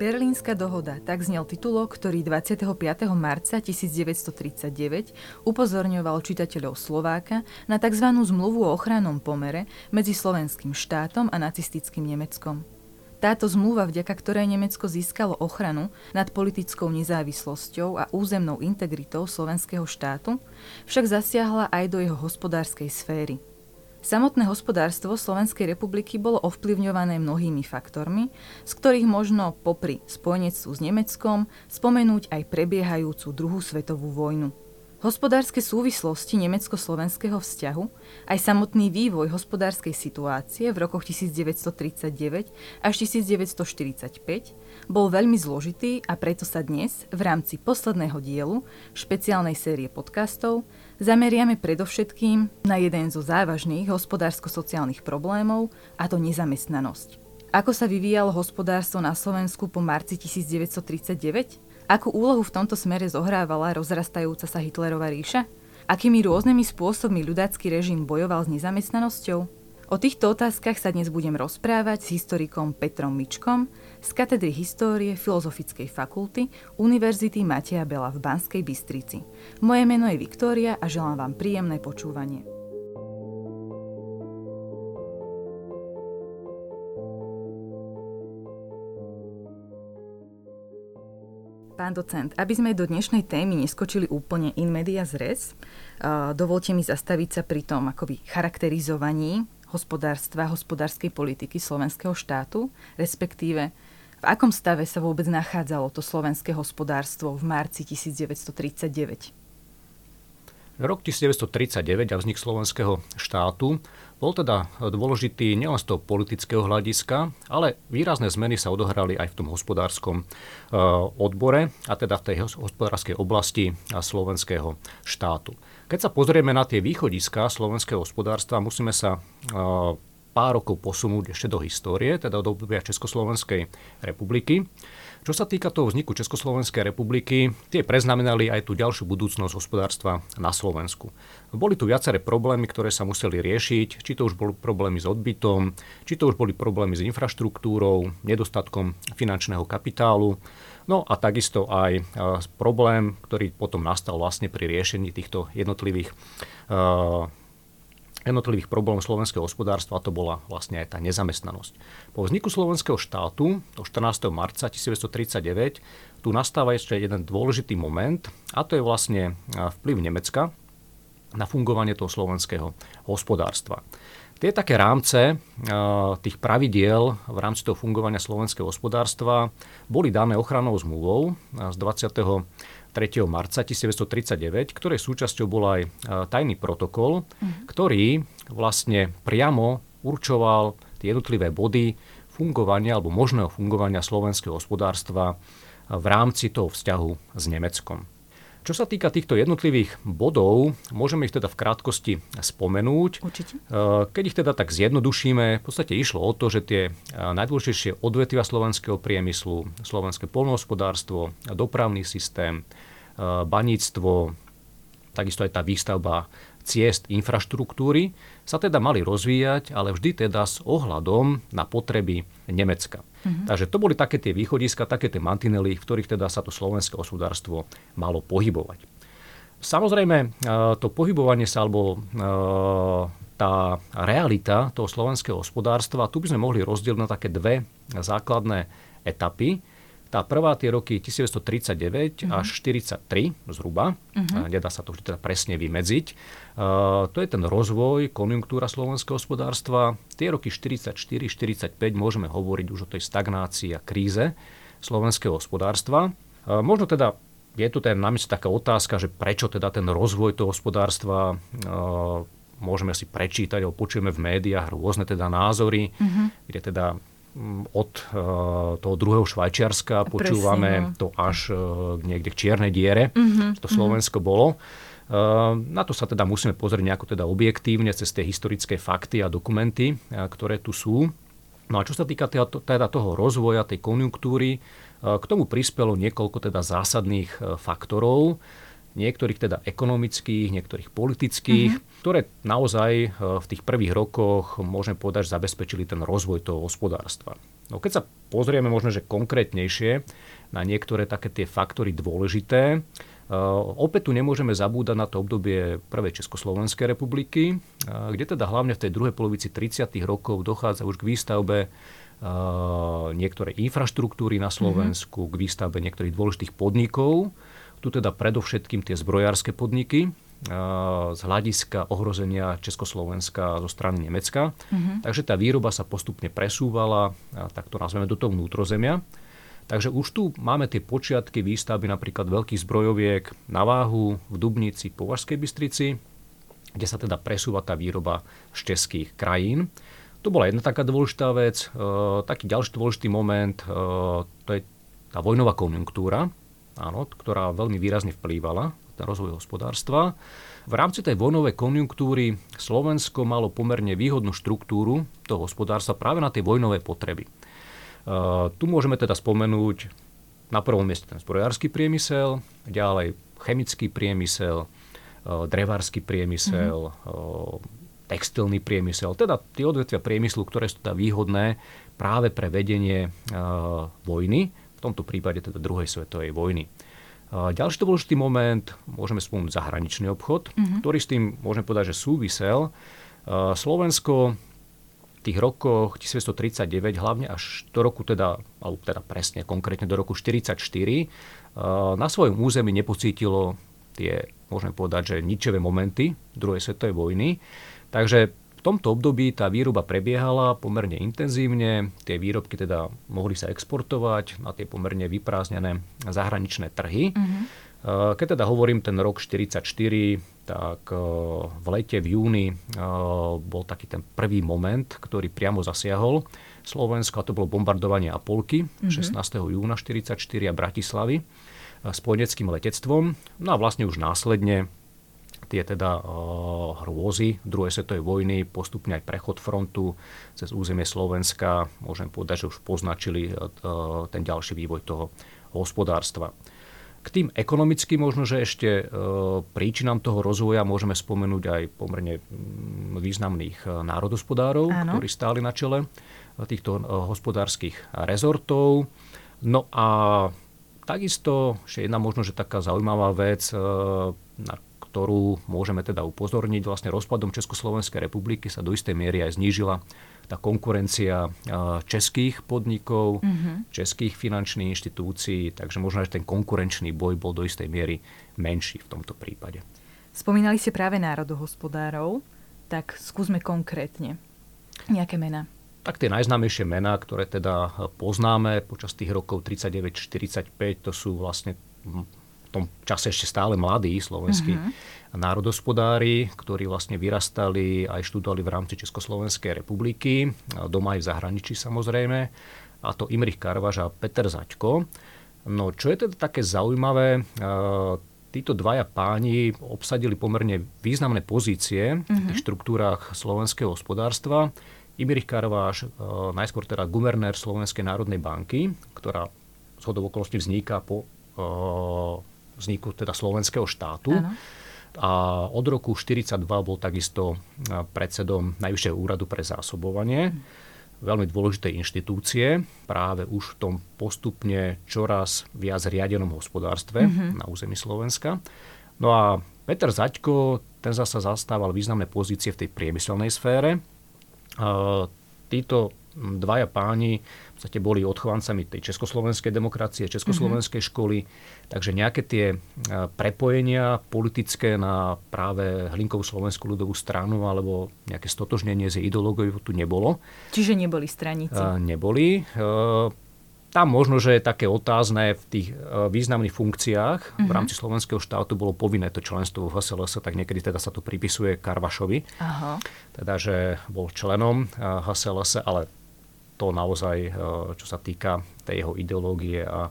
Berlínska dohoda, tak znel titulok, ktorý 25. marca 1939 upozorňoval čitateľov Slováka na tzv. zmluvu o ochrannom pomere medzi slovenským štátom a nacistickým Nemeckom. Táto zmluva, vďaka ktorej Nemecko získalo ochranu nad politickou nezávislosťou a územnou integritou slovenského štátu, však zasiahla aj do jeho hospodárskej sféry – Samotné hospodárstvo Slovenskej republiky bolo ovplyvňované mnohými faktormi, z ktorých možno popri spojenectvu s Nemeckom spomenúť aj prebiehajúcu druhú svetovú vojnu. Hospodárske súvislosti nemecko-slovenského vzťahu, aj samotný vývoj hospodárskej situácie v rokoch 1939 až 1945 bol veľmi zložitý a preto sa dnes v rámci posledného dielu špeciálnej série podcastov zameriame predovšetkým na jeden zo závažných hospodársko-sociálnych problémov, a to nezamestnanosť. Ako sa vyvíjalo hospodárstvo na Slovensku po marci 1939? Akú úlohu v tomto smere zohrávala rozrastajúca sa Hitlerová ríša? Akými rôznymi spôsobmi ľudácky režim bojoval s nezamestnanosťou? O týchto otázkach sa dnes budem rozprávať s historikom Petrom Mičkom z katedry histórie Filozofickej fakulty Univerzity Mateja Bela v Banskej Bystrici. Moje meno je Viktória a želám vám príjemné počúvanie. Pán docent, aby sme do dnešnej témy neskočili úplne in media res, dovolte mi zastaviť sa pri tom akoby charakterizovaní hospodárstva, hospodárskej politiky slovenského štátu, respektíve v akom stave sa vôbec nachádzalo to slovenské hospodárstvo v marci 1939? Rok 1939 a vznik slovenského štátu bol teda dôležitý nielen z toho politického hľadiska, ale výrazné zmeny sa odohrali aj v tom hospodárskom eh, odbore, a teda v tej hospodárskej oblasti slovenského štátu. Keď sa pozrieme na tie východiska slovenského hospodárstva, musíme sa eh, pár rokov posunúť ešte do histórie, teda do obdobia Československej republiky. Čo sa týka toho vzniku Československej republiky, tie preznamenali aj tú ďalšiu budúcnosť hospodárstva na Slovensku. Boli tu viaceré problémy, ktoré sa museli riešiť, či to už boli problémy s odbytom, či to už boli problémy s infraštruktúrou, nedostatkom finančného kapitálu, No a takisto aj problém, ktorý potom nastal vlastne pri riešení týchto jednotlivých jednotlivých problémov slovenského hospodárstva a to bola vlastne aj tá nezamestnanosť. Po vzniku slovenského štátu do 14. marca 1939 tu nastáva ešte jeden dôležitý moment a to je vlastne vplyv Nemecka na fungovanie toho slovenského hospodárstva. Tie také rámce tých pravidiel v rámci toho fungovania slovenského hospodárstva boli dané ochranou zmluvou z 20. 3. marca 1939, ktorej súčasťou bol aj e, tajný protokol, mm. ktorý vlastne priamo určoval tie jednotlivé body fungovania alebo možného fungovania slovenského hospodárstva v rámci toho vzťahu s Nemeckom. Čo sa týka týchto jednotlivých bodov, môžeme ich teda v krátkosti spomenúť. Určite. E, keď ich teda tak zjednodušíme, v podstate išlo o to, že tie e, najdôležitejšie odvetvia slovenského priemyslu, slovenské polnohospodárstvo, dopravný systém, e, baníctvo, takisto aj tá výstavba ciest infraštruktúry sa teda mali rozvíjať, ale vždy teda s ohľadom na potreby Nemecka. Mm-hmm. Takže to boli také tie východiska, také tie mantinely, v ktorých teda sa to slovenské hospodárstvo malo pohybovať. Samozrejme, e, to pohybovanie sa alebo e, tá realita toho slovenského hospodárstva, tu by sme mohli rozdieť na také dve základné etapy. Tá prvá tie roky 1939 uh-huh. až 43 zhruba, uh-huh. nedá sa to vždy teda presne vymedziť. Uh, to je ten rozvoj, konjunktúra slovenského hospodárstva. Tie roky 44-45 môžeme hovoriť už o tej stagnácii a kríze slovenského hospodárstva. Uh, možno teda je tu teda na mysle taká otázka, že prečo teda ten rozvoj toho hospodárstva uh, môžeme si prečítať, alebo počujeme v médiách rôzne teda názory, uh-huh. kde teda od uh, toho druhého Švajčiarska počúvame no. to až uh, niekde k Čiernej diere, mm-hmm, to. Slovensko mm-hmm. bolo. Uh, na to sa teda musíme pozrieť nejako teda objektívne cez tie historické fakty a dokumenty, ktoré tu sú. No a čo sa týka teda, teda toho rozvoja, tej konjunktúry, k tomu prispelo niekoľko teda zásadných faktorov niektorých teda ekonomických, niektorých politických, mm-hmm. Ktoré naozaj e, v tých prvých rokoch, môžeme povedať, zabezpečili ten rozvoj toho hospodárstva. No keď sa pozrieme možno, že konkrétnejšie na niektoré také tie faktory dôležité, Opäť tu nemôžeme zabúdať na to obdobie prvej Československej republiky, kde teda hlavne v tej druhej polovici 30. rokov dochádza už k výstavbe niektorej infraštruktúry na Slovensku, mm-hmm. k výstavbe niektorých dôležitých podnikov. Tu teda predovšetkým tie zbrojárske podniky, z hľadiska ohrozenia Československa zo strany Nemecka. Mm-hmm. Takže tá výroba sa postupne presúvala, tak to nazveme, do toho vnútrozemia. Takže už tu máme tie počiatky výstavby napríklad veľkých zbrojoviek na váhu v Dubnici, Považskej Bystrici, kde sa teda presúva tá výroba z českých krajín. To bola jedna taká dôležitá vec. E, taký ďalší dôležitý moment, e, to je tá vojnová konjunktúra, áno, ktorá veľmi výrazne vplývala na rozvoj hospodárstva. V rámci tej vojnovej konjunktúry Slovensko malo pomerne výhodnú štruktúru toho hospodárstva práve na tie vojnové potreby. Uh, tu môžeme teda spomenúť na prvom mieste ten zbrojársky priemysel, ďalej chemický priemysel, uh, drevársky priemysel, mm-hmm. textilný priemysel, teda tie odvetvia priemyslu, ktoré sú teda výhodné práve pre vedenie vojny, v tomto prípade teda druhej svetovej vojny. Ďalší dôležitý moment, môžeme spomenúť zahraničný obchod, mm-hmm. ktorý s tým, môžeme povedať, že súvisel. Slovensko v tých rokoch 1939, hlavne až do roku teda, alebo teda presne, konkrétne do roku 1944, na svojom území nepocítilo tie, môžeme povedať, že ničevé momenty druhej svetovej vojny. Takže v tomto období tá výroba prebiehala pomerne intenzívne, tie výrobky teda mohli sa exportovať na tie pomerne vyprázdnené zahraničné trhy. Uh-huh. Keď teda hovorím ten rok 1944, tak eh, v lete, v júni eh, bol taký ten prvý moment, ktorý priamo zasiahol Slovensko a to bolo bombardovanie Apolky uh-huh. 16. júna 1944 a Bratislavy spojeneckým letectvom. No a vlastne už následne tie teda uh, hrôzy druhej svetovej vojny, postupne aj prechod frontu cez územie Slovenska, môžem povedať, že už poznačili uh, ten ďalší vývoj toho hospodárstva. K tým ekonomicky možno, že ešte uh, príčinám toho rozvoja môžeme spomenúť aj pomerne mm, významných národospodárov, Áno. ktorí stáli na čele týchto hospodárskych rezortov. No a takisto ešte jedna možno, že taká zaujímavá vec, na ktorú môžeme teda upozorniť. Vlastne rozpadom Československej republiky sa do istej miery aj znížila tá konkurencia českých podnikov, mm-hmm. českých finančných inštitúcií, takže možno, že ten konkurenčný boj bol do istej miery menší v tomto prípade. Spomínali ste práve národohospodárov, tak skúsme konkrétne. Nejaké mená? Tak tie najznámejšie mená, ktoré teda poznáme počas tých rokov 39-45, to sú vlastne tom čase ešte stále mladí slovenskí uh-huh. národospodári, ktorí vlastne vyrastali aj študovali v rámci Československej republiky, doma aj v zahraničí samozrejme, a to Imrich Karvaš a Peter Zaďko. No čo je teda také zaujímavé, títo dvaja páni obsadili pomerne významné pozície uh-huh. v tých mhm. štruktúrách slovenského hospodárstva. Imrich Karváš, najskôr teda guvernér Slovenskej národnej banky, ktorá z okolností vzniká po vzniku teda slovenského štátu. Ano. A od roku 1942 bol takisto predsedom Najvyššieho úradu pre zásobovanie. Veľmi dôležitej inštitúcie, práve už v tom postupne čoraz viac riadenom hospodárstve mm-hmm. na území Slovenska. No a Peter Zaďko, ten zasa zastával významné pozície v tej priemyselnej sfére. Títo dvaja páni v podstate boli odchovancami tej československej demokracie, československej mm-hmm. školy, takže nejaké tie e, prepojenia politické na práve Hlinkovú slovenskú ľudovú stranu alebo nejaké stotožnenie s jej ideológiou tu nebolo. Čiže neboli straníci? Uh, neboli. Uh, tam možno, že je také otázne v tých významných funkciách uh-huh. v mhm. rámci slovenského štátu bolo povinné to členstvo v HSLS, tak niekedy teda sa to pripisuje Karvašovi. Uh-huh. Teda, že bol členom HSLS, ale to naozaj, e, čo sa týka tej jeho ideológie a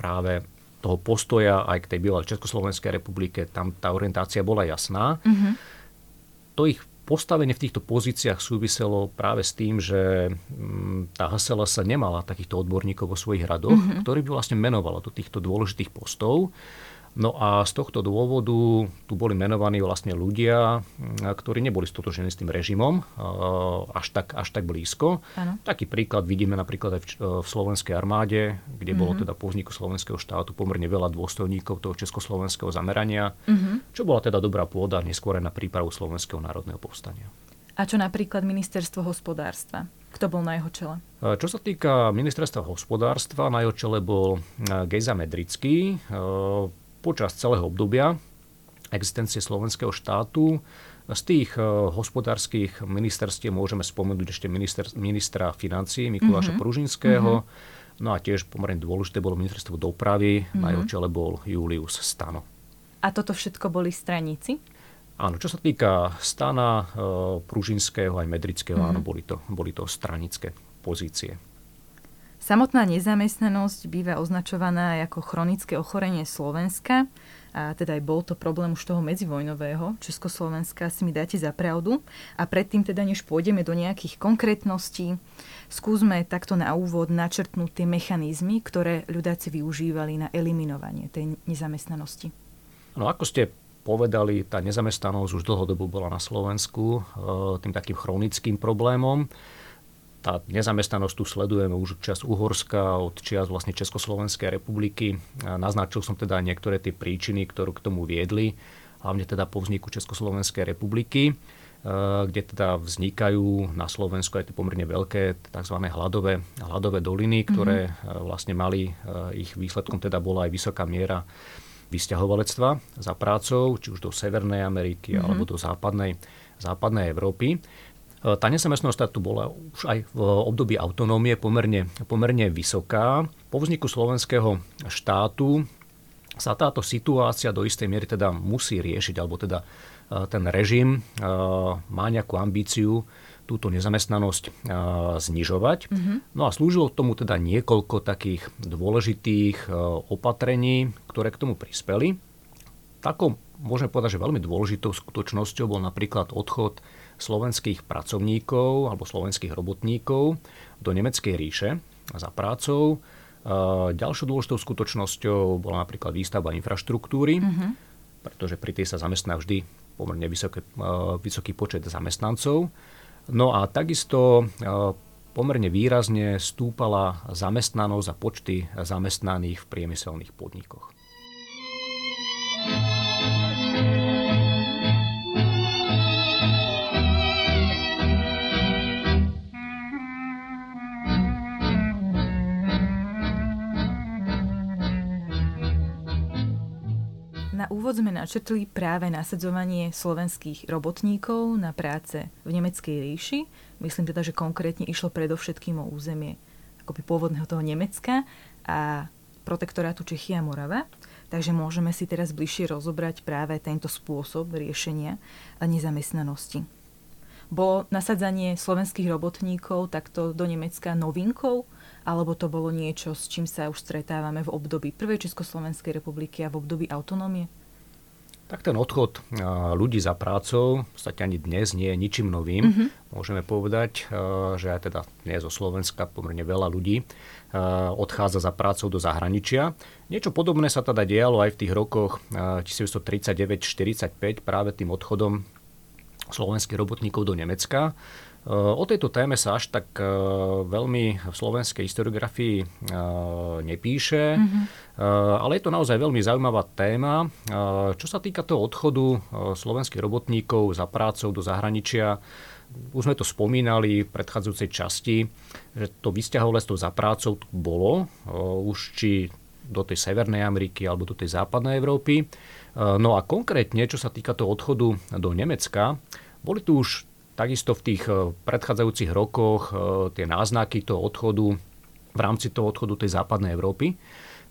práve toho postoja aj k tej bývalej Československej republike, tam tá orientácia bola jasná. Mm-hmm. To ich postavenie v týchto pozíciách súviselo práve s tým, že mm, tá Hasela sa nemala takýchto odborníkov vo svojich radoch, mm-hmm. ktorí by vlastne menovalo do týchto dôležitých postov. No a z tohto dôvodu tu boli menovaní vlastne ľudia, ktorí neboli stotožení s tým režimom až tak, až tak blízko. Ano. Taký príklad vidíme napríklad aj v, v slovenskej armáde, kde bolo mm-hmm. teda po vzniku slovenského štátu pomerne veľa dôstojníkov toho československého zamerania, mm-hmm. čo bola teda dobrá pôda neskôr na prípravu slovenského národného povstania. A čo napríklad ministerstvo hospodárstva? Kto bol na jeho čele? Čo sa týka ministerstva hospodárstva, na jeho čele bol Gejza Medrický počas celého obdobia existencie slovenského štátu. Z tých hospodárskych ministerstiev môžeme spomenúť ešte minister, ministra financí Mikuláša mm-hmm. Pružinského, mm-hmm. no a tiež pomerne dôležité bolo ministerstvo dopravy, mm-hmm. na jeho čele bol Julius Stano. A toto všetko boli straníci? Áno, čo sa týka Stana, e, Pružinského aj Medrického, mm-hmm. áno, boli to, boli to stranické pozície. Samotná nezamestnanosť býva označovaná ako chronické ochorenie Slovenska a teda aj bol to problém už toho medzivojnového Československa, si mi dáte za pravdu. A predtým teda, než pôjdeme do nejakých konkrétností, skúsme takto na úvod načrtnúť tie mechanizmy, ktoré ľudáci využívali na eliminovanie tej nezamestnanosti. No ako ste povedali, tá nezamestnanosť už dlhodobo bola na Slovensku e, tým takým chronickým problémom. Tá nezamestnanosť tu sledujeme už od čas Uhorska, od čias vlastne Československej republiky. Naznačil som teda niektoré tie príčiny, ktoré k tomu viedli, hlavne teda po vzniku Československej republiky, e, kde teda vznikajú na Slovensku aj tie pomerne veľké tzv. hladové, hladové doliny, ktoré mm-hmm. vlastne mali, ich výsledkom teda bola aj vysoká miera vysťahovalectva za prácou, či už do Severnej Ameriky mm-hmm. alebo do západnej, západnej Európy. E, tá nesamestnosť tu bola už aj v období autonómie pomerne, pomerne vysoká. Po vzniku slovenského štátu sa táto situácia do istej miery teda musí riešiť, alebo teda e, ten režim e, má nejakú ambíciu túto nezamestnanosť znižovať. Mm-hmm. No a slúžilo tomu teda niekoľko takých dôležitých opatrení, ktoré k tomu prispeli. Takou, môžeme povedať, že veľmi dôležitou skutočnosťou bol napríklad odchod slovenských pracovníkov alebo slovenských robotníkov do Nemeckej ríše za prácou. Ďalšou dôležitou skutočnosťou bola napríklad výstavba infraštruktúry, mm-hmm. pretože pri tej sa zamestná vždy pomerne vysoký, vysoký počet zamestnancov. No a takisto pomerne výrazne stúpala zamestnanosť a počty zamestnaných v priemyselných podnikoch. Úvod sme načetli práve nasadzovanie slovenských robotníkov na práce v Nemeckej ríši. Myslím teda, že konkrétne išlo predovšetkým o územie akoby pôvodného toho Nemecka a protektorátu Čechy a Morava. Takže môžeme si teraz bližšie rozobrať práve tento spôsob riešenia nezamestnanosti. Bolo nasadzanie slovenských robotníkov takto do Nemecka novinkou? alebo to bolo niečo, s čím sa už stretávame v období Prvej Československej republiky a v období autonómie? Tak ten odchod ľudí za prácou v podstate ani dnes nie je ničím novým. Mm-hmm. Môžeme povedať, že aj teda dnes zo Slovenska pomerne veľa ľudí odchádza za prácou do zahraničia. Niečo podobné sa teda dialo aj v tých rokoch 1939-45 práve tým odchodom slovenských robotníkov do Nemecka. O tejto téme sa až tak e, veľmi v slovenskej historiografii e, nepíše, mm-hmm. ale je to naozaj veľmi zaujímavá téma. Čo sa týka toho odchodu slovenských robotníkov za prácou do zahraničia, už sme to spomínali v predchádzajúcej časti, že to vysťahovalectvo za prácou bolo, už či do tej Severnej Ameriky alebo do tej západnej Európy. No a konkrétne, čo sa týka toho odchodu do Nemecka, boli tu už Takisto v tých eh, predchádzajúcich rokoch eh, tie náznaky toho odchodu v rámci toho odchodu tej západnej Európy.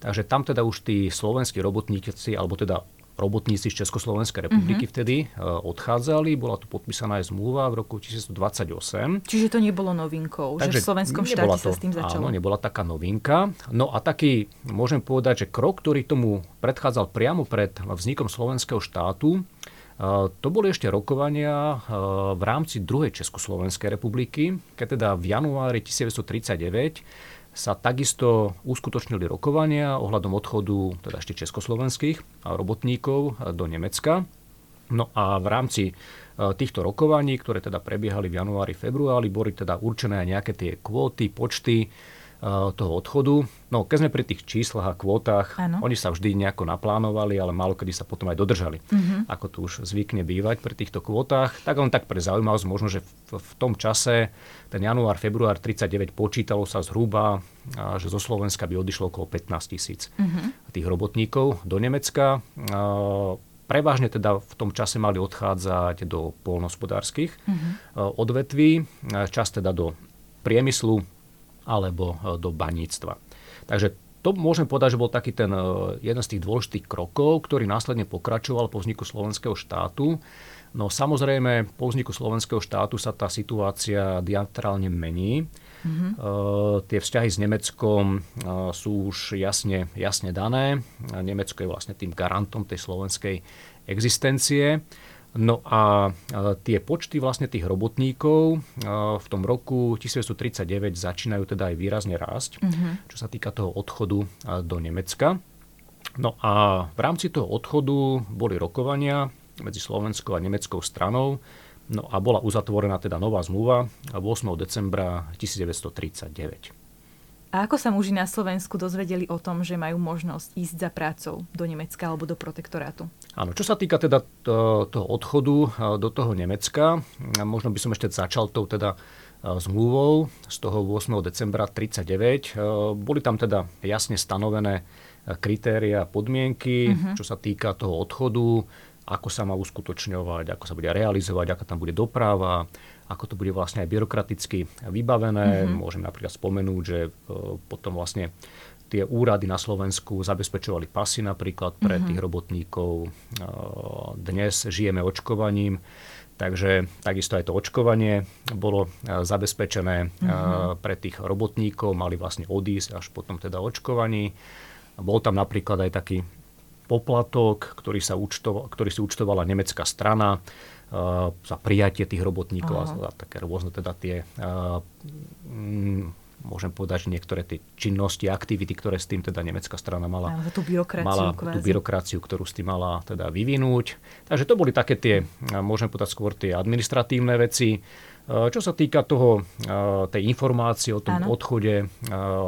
Takže tam teda už tí slovenskí robotníci, alebo teda robotníci z Československej republiky mm-hmm. vtedy eh, odchádzali. Bola tu podpísaná aj zmluva v roku 1928. Čiže to nebolo novinkou, Takže že v slovenskom štáte to, sa s tým začalo. Áno, nebola taká novinka. No a taký, môžem povedať, že krok, ktorý tomu predchádzal priamo pred vznikom slovenského štátu, to boli ešte rokovania v rámci druhej Československej republiky, keď teda v januári 1939 sa takisto uskutočnili rokovania ohľadom odchodu teda ešte československých robotníkov do Nemecka. No a v rámci týchto rokovaní, ktoré teda prebiehali v januári, februári, boli teda určené aj nejaké tie kvóty, počty Eh, toho odchodu. No, keď sme pri tých číslach a kvótach, ano. oni sa vždy nejako naplánovali, ale málo kedy sa potom aj dodržali. Uh-huh. Ako to už zvykne bývať pri týchto kvótach. Tak len tak pre zaujímavosť, možno, že v, v tom čase, ten január, február 39, počítalo sa zhruba, že zo Slovenska by odišlo okolo 15 tisíc uh-huh. tých robotníkov do Nemecka. Prevažne teda v tom čase mali odchádzať do polnospodárských uh-huh. odvetví, čas teda do priemyslu, alebo e, do baníctva. Takže to môžem povedať, že bol taký ten e, jeden z tých dôležitých krokov, ktorý následne pokračoval po vzniku slovenského štátu. No samozrejme, po vzniku slovenského štátu sa tá situácia diametrálne mení. Mm-hmm. Uh, tie vzťahy s Nemeckom uh, sú už jasne, jasne dané. Nemecko je vlastne tým garantom tej slovenskej existencie. No a tie počty vlastne tých robotníkov v tom roku 1939 začínajú teda aj výrazne rásť, uh-huh. čo sa týka toho odchodu do Nemecka. No a v rámci toho odchodu boli rokovania medzi slovenskou a nemeckou stranou, no a bola uzatvorená teda nová zmluva 8. decembra 1939. A ako sa muži na Slovensku dozvedeli o tom, že majú možnosť ísť za prácou do Nemecka alebo do protektorátu? Áno, čo sa týka teda toho odchodu e, do toho Nemecka, možno by som ešte začal tou teda e, zmluvou z toho 8. decembra 1939. E, boli tam teda jasne stanovené kritéria a podmienky, uh-huh. čo sa týka toho odchodu, ako sa má uskutočňovať, ako sa bude realizovať, aká tam bude doprava, ako to bude vlastne aj byrokraticky vybavené. Mm-hmm. Môžem napríklad spomenúť, že e, potom vlastne tie úrady na Slovensku zabezpečovali pasy napríklad pre mm-hmm. tých robotníkov. E, dnes žijeme očkovaním, takže takisto aj to očkovanie bolo e, zabezpečené mm-hmm. pre tých robotníkov, mali vlastne odísť až potom teda očkovaní. Bol tam napríklad aj taký poplatok, ktorý, sa účtoval, ktorý si účtovala nemecká strana uh, za prijatie tých robotníkov Aha. a za také rôzne teda tie uh, môžem povedať, že niektoré tie činnosti, aktivity, ktoré s tým teda nemecká strana mala, tú byrokraciu, mala tú byrokraciu, ktorú s tým mala teda vyvinúť. Takže to boli také tie, môžem povedať skôr tie administratívne veci. Čo sa týka toho, tej informácie o tom ano. odchode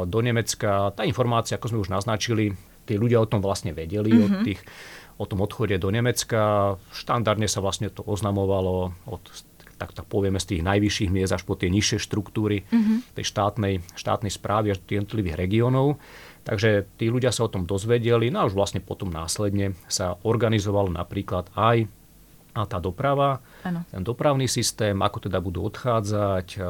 do Nemecka, tá informácia, ako sme už naznačili, tí ľudia o tom vlastne vedeli, mm-hmm. od tých, o tom odchode do Nemecka. Štandardne sa vlastne to oznamovalo od tak, tak povieme z tých najvyšších miest až po tie nižšie štruktúry mm-hmm. tej štátnej, štátnej správy až jednotlivých regiónov. Takže tí ľudia sa o tom dozvedeli, no a už vlastne potom následne sa organizoval napríklad aj a tá doprava, ano. ten dopravný systém, ako teda budú odchádzať.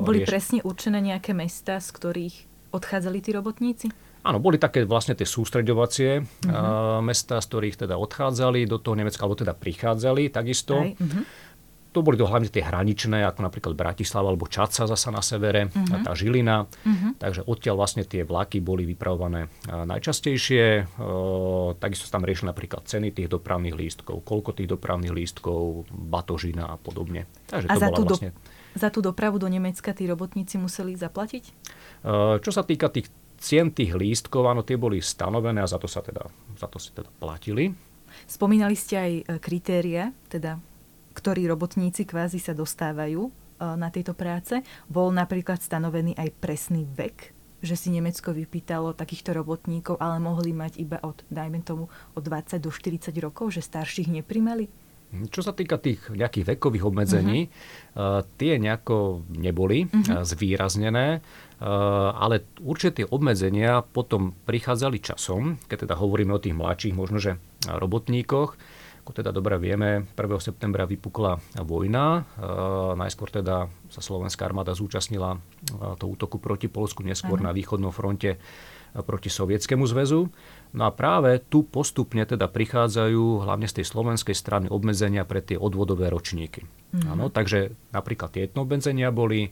Boli rieš... presne určené nejaké mesta, z ktorých odchádzali tí robotníci? Áno, boli také vlastne tie sústreďovacie uh-huh. uh, mesta, z ktorých teda odchádzali do toho Nemecka, alebo teda prichádzali takisto. Aj, uh-huh. To boli to hlavne tie hraničné, ako napríklad Bratislava alebo Čaca zasa na severe, uh-huh. tá Žilina. Uh-huh. Takže odtiaľ vlastne tie vlaky boli vypravované najčastejšie. Uh, takisto tam riešili napríklad ceny tých dopravných lístkov, koľko tých dopravných lístkov, batožina a podobne. Takže a to za, bola tú vlastne... do, za tú dopravu do Nemecka tí robotníci museli zaplatiť? Uh, čo sa týka tých cien tých lístkov, áno, tie boli stanovené a za to sa teda, za to si teda platili. Spomínali ste aj e, kritéria, teda ktorí robotníci kvázi sa dostávajú e, na tieto práce. Bol napríklad stanovený aj presný vek, že si Nemecko vypýtalo takýchto robotníkov, ale mohli mať iba od, dajme tomu, od 20 do 40 rokov, že starších neprimeli? Čo sa týka tých nejakých vekových obmedzení, uh-huh. tie nejako neboli uh-huh. zvýraznené, ale určite tie obmedzenia potom prichádzali časom, keď teda hovoríme o tých mladších možno, že robotníkoch. Ako teda dobre vieme, 1. septembra vypukla vojna. Najskôr teda sa slovenská armáda zúčastnila to útoku proti Polsku, neskôr uh-huh. na východnom fronte proti Sovietskému zväzu. No a práve tu postupne teda prichádzajú hlavne z tej slovenskej strany obmedzenia pre tie odvodové ročníky. Mm-hmm. Ano, takže napríklad tieto obmedzenia boli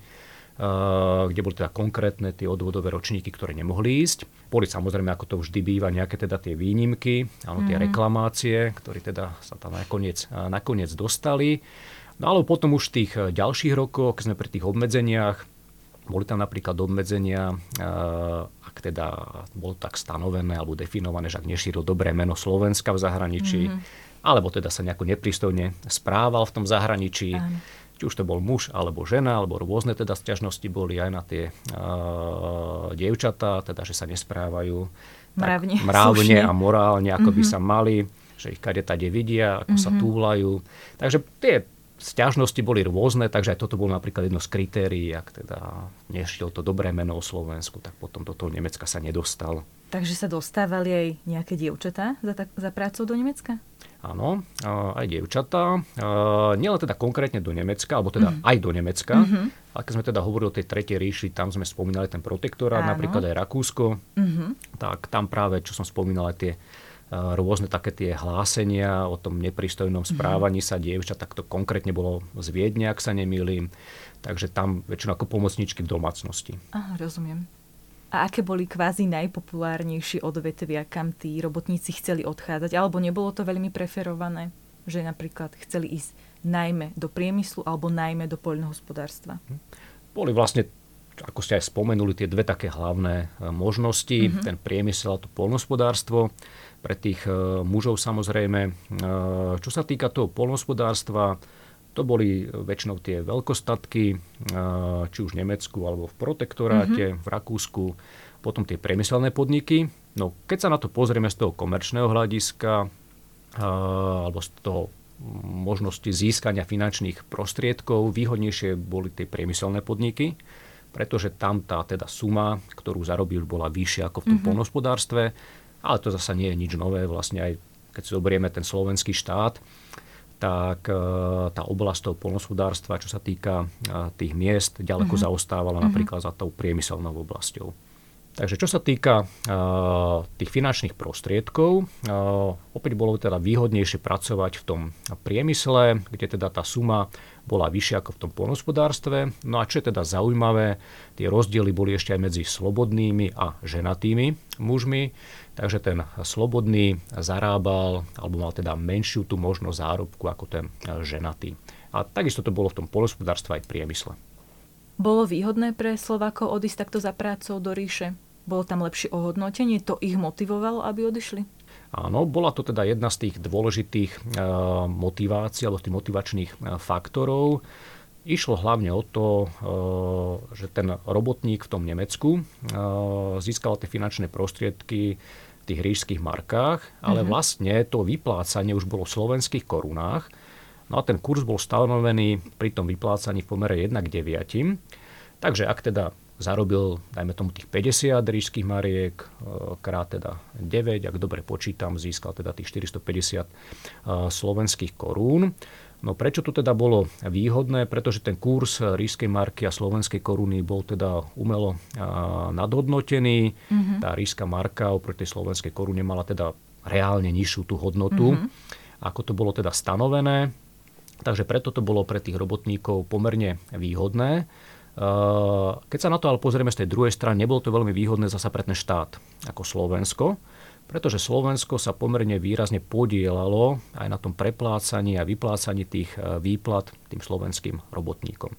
kde boli teda konkrétne tie odvodové ročníky, ktoré nemohli ísť. Boli samozrejme, ako to vždy býva, nejaké teda tie výnimky, áno, tie mm. reklamácie, ktoré teda sa tam nakoniec, nakoniec dostali. No ale potom už v tých ďalších rokoch, keď sme pri tých obmedzeniach, Boli tam napríklad obmedzenia, ak teda bolo tak stanovené alebo definované, že ak nešíril dobré meno Slovenska v zahraničí, mm-hmm. alebo teda sa nejako nepristojne správal v tom zahraničí. Áno. Či už to bol muž alebo žena, alebo rôzne teda sťažnosti boli aj na tie uh, dievčatá, teda že sa nesprávajú mravne, tak, mravne a morálne, ako mm-hmm. by mhm. sa mali, že ich kade tade vidia, ako mm-hmm. sa mhm. túlajú. Takže tie Sťažnosti boli rôzne, takže aj toto bolo napríklad jedno z kritérií, ak teda nešiel to dobré meno o Slovensku, tak potom do toho Nemecka sa nedostal. Takže sa dostávali aj nejaké dievčatá za, za prácou do Nemecka? Áno, aj dievčatá. Nielen teda konkrétne do Nemecka, alebo teda mm. aj do Nemecka. Mm-hmm. Ale keď sme teda hovorili o tej tretej ríši, tam sme spomínali ten protektorát, Áno. napríklad aj Rakúsko. Mm-hmm. Tak tam práve, čo som spomínal, aj tie rôzne také tie hlásenia o tom nepristojnom mhm. správaní sa dievča, tak to konkrétne bolo z Viedne, ak sa nemýlim. Takže tam väčšinou ako pomocničky v domácnosti. Aha, rozumiem. A aké boli kvázi najpopulárnejšie odvetvia, kam tí robotníci chceli odchádzať? Alebo nebolo to veľmi preferované, že napríklad chceli ísť najmä do priemyslu alebo najmä do poľnohospodárstva? Hm. Boli vlastne ako ste aj spomenuli, tie dve také hlavné e, možnosti, mm-hmm. ten priemysel a to polnospodárstvo pre tých e, mužov samozrejme. E, čo sa týka toho polnospodárstva, to boli väčšinou tie veľkostatky, či už v Nemecku alebo v protektoráte, mm-hmm. v Rakúsku, potom tie priemyselné podniky. No keď sa na to pozrieme z toho komerčného hľadiska alebo z toho možnosti získania finančných prostriedkov, výhodnejšie boli tie priemyselné podniky pretože tam tá teda suma, ktorú zarobil, bola vyššia ako v tom mm-hmm. polnospodárstve. Ale to zase nie je nič nové. Vlastne aj keď si zoberieme ten slovenský štát, tak e, tá oblasť toho polnospodárstva, čo sa týka e, tých miest, ďaleko mm-hmm. zaostávala mm-hmm. napríklad za tou priemyselnou oblasťou. Takže čo sa týka uh, tých finančných prostriedkov, opäť bolo teda výhodnejšie pracovať v tom priemysle, kde teda tá suma bola vyššia ako v tom polnospodárstve. No a čo je teda zaujímavé, tie rozdiely boli ešte aj medzi slobodnými a ženatými mužmi. Takže ten slobodný zarábal, alebo mal teda menšiu tú možnosť zárobku ako ten ženatý. A takisto to bolo v tom polnospodárstve aj priemysle. Bolo výhodné pre Slovákov odísť takto za prácou do ríše? Bolo tam lepšie ohodnotenie? To ich motivovalo, aby odišli? Áno, bola to teda jedna z tých dôležitých e, motivácií alebo tých motivačných e, faktorov. Išlo hlavne o to, e, že ten robotník v tom Nemecku získal tie finančné prostriedky tých rížských markách, ale mm-hmm. vlastne to vyplácanie už bolo v slovenských korunách No a ten kurz bol stanovený pri tom vyplácaní v pomere 1 k 9. Takže ak teda zarobil, dajme tomu tých 50 rížských mariek, e, krát teda 9, ak dobre počítam, získal teda tých 450 e, slovenských korún. No prečo to teda bolo výhodné? Pretože ten kurz ríšskej marky a slovenskej koruny bol teda umelo nadhodnotený. Mm-hmm. Tá ríšska marka oproti tej slovenskej korune mala teda reálne nižšiu tú hodnotu, mm-hmm. ako to bolo teda stanovené. Takže preto to bolo pre tých robotníkov pomerne výhodné. Keď sa na to ale pozrieme z tej druhej strany, nebolo to veľmi výhodné zasa pre ten štát ako Slovensko, pretože Slovensko sa pomerne výrazne podielalo aj na tom preplácaní a vyplácaní tých e, výplat tým slovenským robotníkom.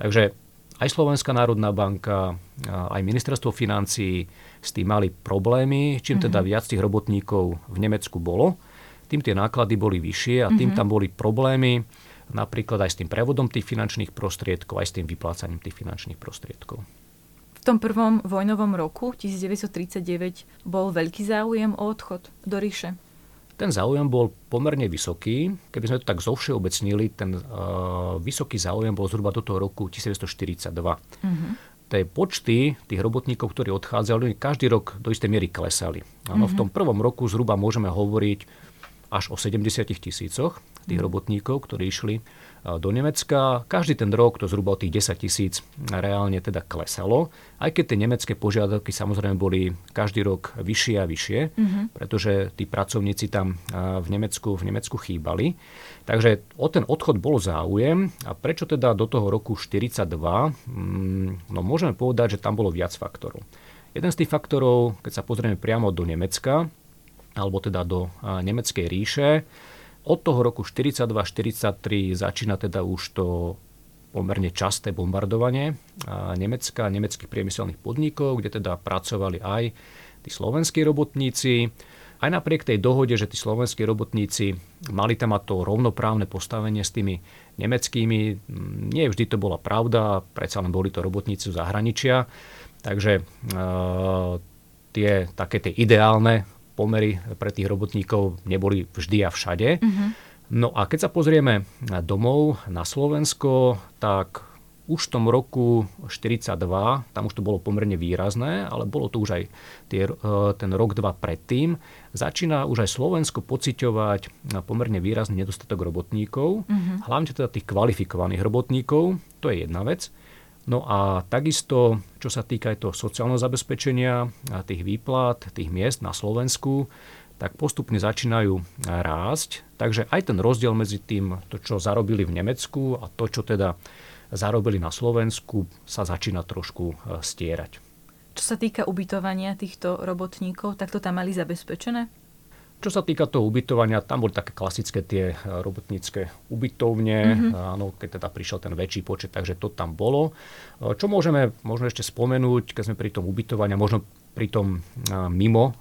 Takže aj Slovenská národná banka, aj ministerstvo financií s tým mali problémy, čím teda mhm. viac tých robotníkov v Nemecku bolo, tým tie náklady boli vyššie a tým mm-hmm. tam boli problémy napríklad aj s tým prevodom tých finančných prostriedkov, aj s tým vyplácaním tých finančných prostriedkov. V tom prvom vojnovom roku 1939 bol veľký záujem o odchod do ríše. Ten záujem bol pomerne vysoký. Keby sme to tak zovšeobecnili, ten uh, vysoký záujem bol zhruba do toho roku 1942. Mm-hmm. Tie počty tých robotníkov, ktorí odchádzali, každý rok do istej miery klesali. Ano, mm-hmm. V tom prvom roku zhruba môžeme hovoriť až o 70 tisícoch tých mhm. robotníkov, ktorí išli do Nemecka. Každý ten rok to zhruba o tých 10 tisíc reálne teda klesalo, aj keď tie nemecké požiadavky samozrejme boli každý rok vyššie a vyššie, mm-hmm. pretože tí pracovníci tam v Nemecku, v Nemecku chýbali. Takže o ten odchod bol záujem a prečo teda do toho roku 42? Mm, no môžeme povedať, že tam bolo viac faktorov. Jeden z tých faktorov, keď sa pozrieme priamo do Nemecka, alebo teda do Nemeckej ríše. Od toho roku 42-43 začína teda už to pomerne časté bombardovanie Nemecka, nemeckých priemyselných podnikov, kde teda pracovali aj tí slovenskí robotníci. Aj napriek tej dohode, že tí slovenskí robotníci mali tam to rovnoprávne postavenie s tými nemeckými, nie vždy to bola pravda, predsa len boli to robotníci z zahraničia. Takže e, tie také tie ideálne pomery pre tých robotníkov neboli vždy a všade. Mm-hmm. No a keď sa pozrieme domov na Slovensko, tak už v tom roku 42, tam už to bolo pomerne výrazné, ale bolo to už aj tie, e, ten rok, dva predtým, začína už aj Slovensko pociťovať pomerne výrazný nedostatok robotníkov, mm-hmm. hlavne teda tých kvalifikovaných robotníkov, to je jedna vec. No a takisto, čo sa týka aj toho sociálneho zabezpečenia, a tých výplat, tých miest na Slovensku, tak postupne začínajú rásť. Takže aj ten rozdiel medzi tým, to, čo zarobili v Nemecku a to, čo teda zarobili na Slovensku, sa začína trošku e, stierať. Čo sa týka ubytovania týchto robotníkov, tak to tam mali zabezpečené? Čo sa týka toho ubytovania, tam boli také klasické tie e, robotnícke ubytovne, mm-hmm. áno, keď teda prišiel ten väčší počet, takže to tam bolo. E, čo môžeme možno ešte spomenúť, keď sme pri tom ubytovaní, možno pri tom mimo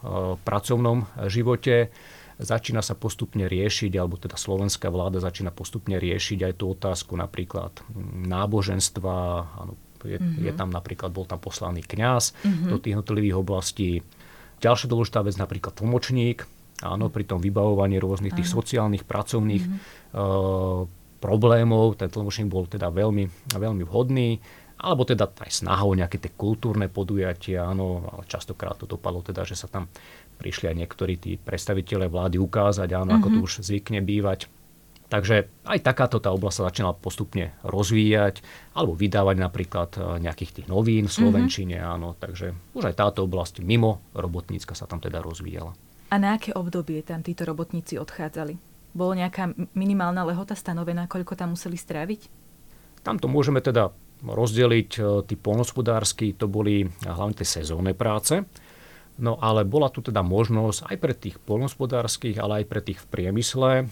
pracovnom živote, začína sa postupne riešiť, alebo teda slovenská vláda začína postupne riešiť aj tú otázku napríklad náboženstva, áno, je, mm-hmm. je tam napríklad, bol tam poslaný kňaz mm-hmm. do tých jednotlivých oblastí. Ďalšia dôležitá vec, napríklad tlmočník, Áno, pri tom vybavovaní rôznych tých sociálnych, pracovných mm-hmm. uh, problémov, ten tlmočník bol teda veľmi, veľmi vhodný, alebo teda aj snaha o nejaké tie kultúrne podujatia, áno, ale častokrát to dopadlo teda, že sa tam prišli aj niektorí tí predstaviteľe vlády ukázať, áno, mm-hmm. ako to mhm. už zvykne bývať. Takže aj takáto tá oblasť sa začala postupne rozvíjať alebo vydávať napríklad e, nejakých tých novín v mhm. Slovenčine, mm-hmm. áno. Takže už aj táto oblasť mimo robotnícka sa tam teda rozvíjala. A na aké obdobie tam títo robotníci odchádzali? Bolo nejaká minimálna lehota stanovená, koľko tam museli stráviť? Tam to môžeme teda rozdeliť. E, tí polnospodársky to boli hlavne tie sezónne práce. No ale bola tu teda možnosť aj pre tých polnospodárských, ale aj pre tých v priemysle e,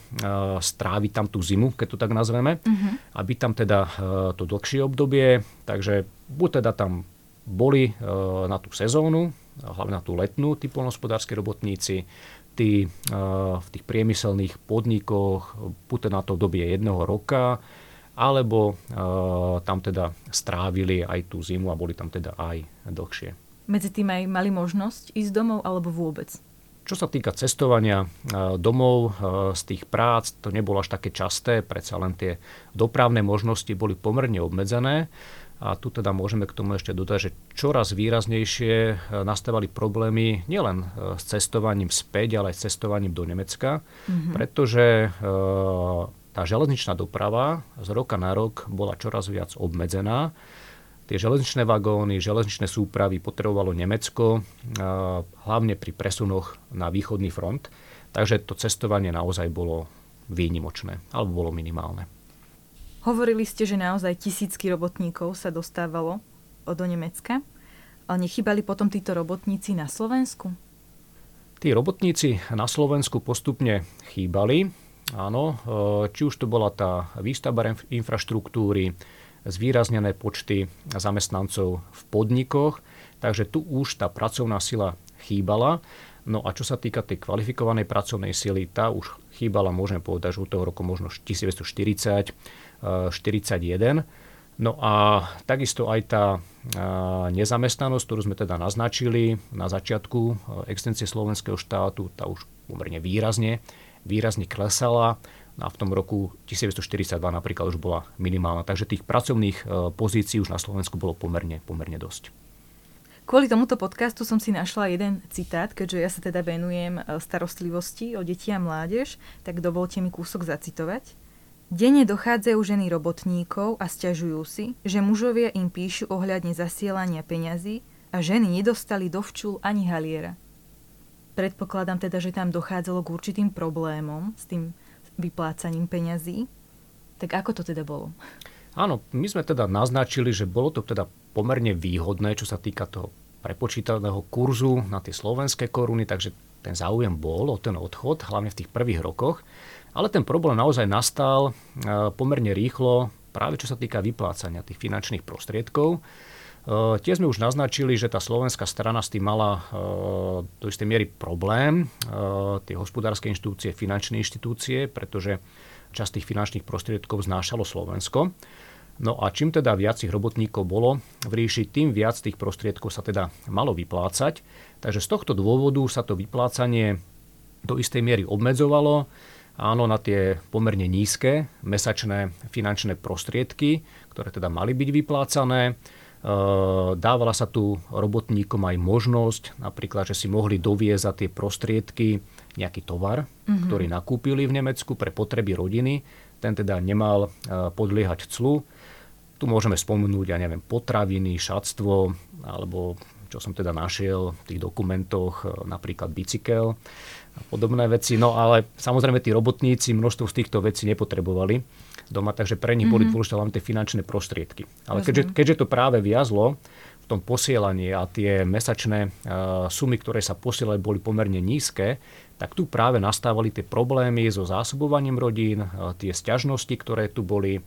stráviť tam tú zimu, keď to tak nazveme, uh-huh. aby tam teda e, to dlhšie obdobie, takže buď teda tam boli na tú sezónu, hlavne na tú letnú, tí polnospodárske robotníci, tí v tých priemyselných podnikoch, buď na to dobie jedného roka, alebo tam teda strávili aj tú zimu a boli tam teda aj dlhšie. Medzi tým aj mali možnosť ísť domov alebo vôbec? Čo sa týka cestovania domov z tých prác, to nebolo až také časté, predsa len tie dopravné možnosti boli pomerne obmedzené. A tu teda môžeme k tomu ešte dodať, že čoraz výraznejšie e, nastávali problémy nielen e, s cestovaním späť, ale aj s cestovaním do Nemecka, mm-hmm. pretože e, tá železničná doprava z roka na rok bola čoraz viac obmedzená. Tie železničné vagóny, železničné súpravy potrebovalo Nemecko, hlavne pri presunoch na východný front. Takže to cestovanie naozaj bolo výnimočné, alebo bolo minimálne. Hovorili ste, že naozaj tisícky robotníkov sa dostávalo do Nemecka, ale nechybali potom títo robotníci na Slovensku? Tí robotníci na Slovensku postupne chýbali, áno, e, či už to bola tá výstavba infraštruktúry, zvýraznené počty zamestnancov v podnikoch, takže tu už tá pracovná sila chýbala. No a čo sa týka tej kvalifikovanej pracovnej sily, tá už chýbala, môžeme povedať, že u toho roku možno 1940, 41. No a takisto aj tá nezamestnanosť, ktorú sme teda naznačili na začiatku extencie slovenského štátu, tá už pomerne výrazne, výrazne klesala. No a v tom roku 1942 napríklad už bola minimálna. Takže tých pracovných pozícií už na Slovensku bolo pomerne, pomerne dosť. Kvôli tomuto podcastu som si našla jeden citát, keďže ja sa teda venujem starostlivosti o deti a mládež, tak dovolte mi kúsok zacitovať. Denne dochádzajú ženy robotníkov a stiažujú si, že mužovia im píšu ohľadne zasielania peňazí a ženy nedostali do včul ani haliera. Predpokladám teda, že tam dochádzalo k určitým problémom s tým vyplácaním peňazí. Tak ako to teda bolo? Áno, my sme teda naznačili, že bolo to teda pomerne výhodné, čo sa týka toho prepočítaného kurzu na tie slovenské koruny, takže ten záujem bol o ten odchod, hlavne v tých prvých rokoch. Ale ten problém naozaj nastal e, pomerne rýchlo práve čo sa týka vyplácania tých finančných prostriedkov. Uh, tiež sme už naznačili, že tá slovenská strana s tým mala uh, do istej miery problém, tie hospodárske inštitúcie, finančné inštitúcie, pretože časť tých finančných prostriedkov znášalo Slovensko. No a čím teda viac tých robotníkov bolo v ríši, tým viac tých prostriedkov sa teda malo vyplácať. Takže z tohto dôvodu sa to vyplácanie do istej miery obmedzovalo áno, na tie pomerne nízke mesačné finančné prostriedky, ktoré teda mali byť vyplácané. Dávala sa tu robotníkom aj možnosť, napríklad, že si mohli doviezť za tie prostriedky nejaký tovar, mm-hmm. ktorý nakúpili v Nemecku pre potreby rodiny. Ten teda nemal podliehať clu. Tu môžeme spomenúť, ja neviem, potraviny, šatstvo, alebo čo som teda našiel v tých dokumentoch, napríklad bicykel a podobné veci. No ale samozrejme tí robotníci množstvo z týchto vecí nepotrebovali doma, takže pre nich boli mm-hmm. dôležité len tie finančné prostriedky. Ale keďže, keďže to práve viazlo v tom posielaní a tie mesačné uh, sumy, ktoré sa posielali, boli pomerne nízke, tak tu práve nastávali tie problémy so zásobovaním rodín, uh, tie sťažnosti, ktoré tu boli.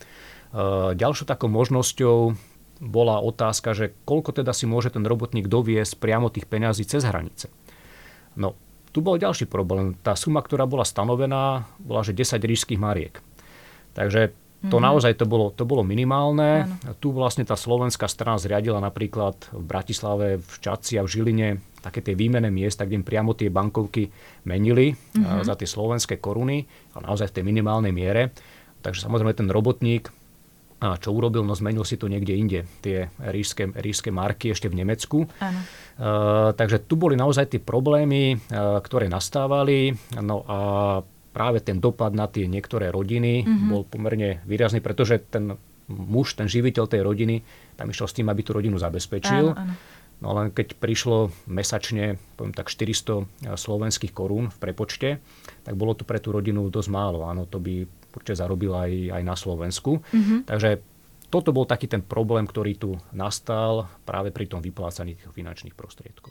Uh, ďalšou takou možnosťou bola otázka, že koľko teda si môže ten robotník doviesť priamo tých peňazí cez hranice. No, tu bol ďalší problém. Tá suma, ktorá bola stanovená, bola že 10 rížských mariek. Takže to mm-hmm. naozaj to bolo, to bolo minimálne. Ano. Tu vlastne tá slovenská strana zriadila napríklad v Bratislave, v Čaci a v Žiline také tie výmené miesta, kde im priamo tie bankovky menili mm-hmm. za tie slovenské koruny, ale naozaj v tej minimálnej miere. Takže samozrejme ten robotník a čo urobil? No zmenil si to niekde inde, tie rížske, rížske marky ešte v Nemecku. Uh, takže tu boli naozaj tie problémy, uh, ktoré nastávali. No a práve ten dopad na tie niektoré rodiny uh-huh. bol pomerne výrazný, pretože ten muž, ten živiteľ tej rodiny, tam išiel s tým, aby tú rodinu zabezpečil. Áno, áno. No len keď prišlo mesačne, poviem tak 400 slovenských korún v prepočte, tak bolo to pre tú rodinu dosť málo. Áno, to by určite zarobil aj, aj na Slovensku. Mm-hmm. Takže toto bol taký ten problém, ktorý tu nastal práve pri tom vyplácaní tých finančných prostriedkov.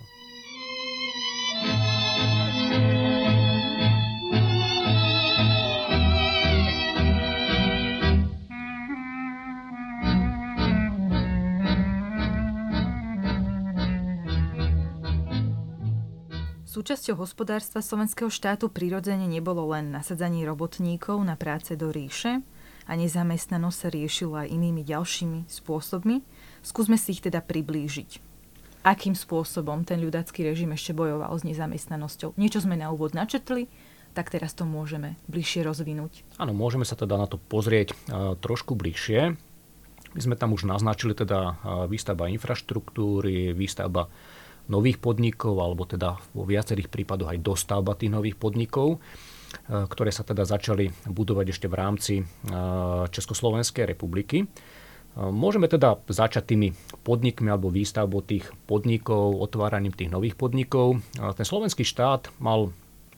Súčasťou hospodárstva slovenského štátu prirodzene nebolo len nasadzanie robotníkov na práce do ríše a nezamestnanosť sa riešila aj inými ďalšími spôsobmi. Skúsme si ich teda priblížiť. Akým spôsobom ten ľudacký režim ešte bojoval s nezamestnanosťou? Niečo sme na úvod načetli, tak teraz to môžeme bližšie rozvinúť. Áno, môžeme sa teda na to pozrieť uh, trošku bližšie. My sme tam už naznačili teda uh, výstavba infraštruktúry, výstavba nových podnikov, alebo teda vo viacerých prípadoch aj dostavba tých nových podnikov, e, ktoré sa teda začali budovať ešte v rámci e, Československej republiky. E, môžeme teda začať tými podnikmi alebo výstavbou tých podnikov, otváraním tých nových podnikov. Ten slovenský štát mal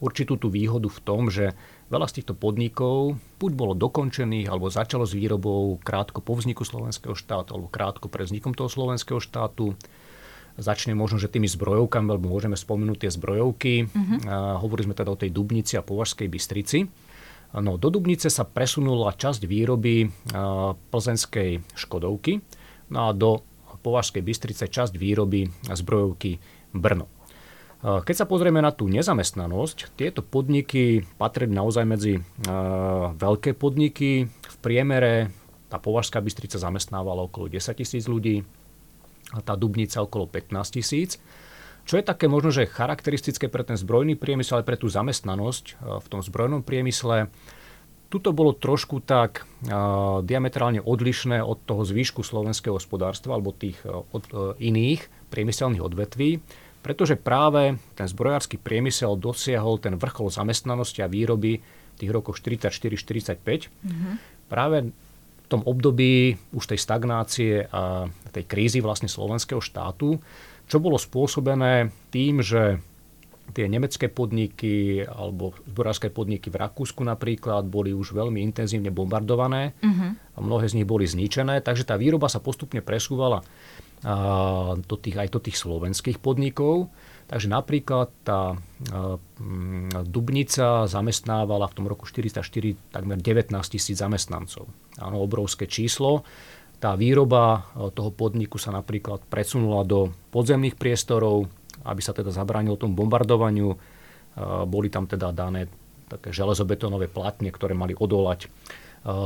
určitú tú výhodu v tom, že veľa z týchto podnikov buď bolo dokončených alebo začalo s výrobou krátko po vzniku slovenského štátu alebo krátko pre vznikom toho slovenského štátu. Začne možno, že tými zbrojovkami, lebo môžeme spomenúť tie zbrojovky. A hovorili sme teda o tej Dubnici a Považskej Bystrici. No, do Dubnice sa presunula časť výroby plzenskej Škodovky no a do Považskej Bystrice časť výroby zbrojovky Brno. Keď sa pozrieme na tú nezamestnanosť, tieto podniky patrili naozaj medzi veľké podniky. V priemere tá Považská Bystrica zamestnávala okolo 10 tisíc ľudí, tá Dubnica okolo 15 tisíc. Čo je také možno, že charakteristické pre ten zbrojný priemysel, ale pre tú zamestnanosť e, v tom zbrojnom priemysle, tuto bolo trošku tak uh, diametrálne odlišné od toho zvýšku slovenského hospodárstva alebo tých uh, od, uh, iných priemyselných odvetví, pretože práve ten zbrojársky priemysel dosiahol ten vrchol zamestnanosti a výroby v tých rokoch 44-45. Mm-hmm. Práve v tom období už tej stagnácie a tej krízy vlastne slovenského štátu, čo bolo spôsobené tým, že tie nemecké podniky alebo zborárske podniky v Rakúsku napríklad boli už veľmi intenzívne bombardované uh-huh. a mnohé z nich boli zničené, takže tá výroba sa postupne presúvala do tých, aj do tých slovenských podnikov. Takže napríklad tá Dubnica zamestnávala v tom roku 404 takmer 19 tisíc zamestnancov. Áno, obrovské číslo. Tá výroba toho podniku sa napríklad presunula do podzemných priestorov, aby sa teda zabránilo tomu bombardovaniu. Boli tam teda dané také železobetónové platne, ktoré mali odolať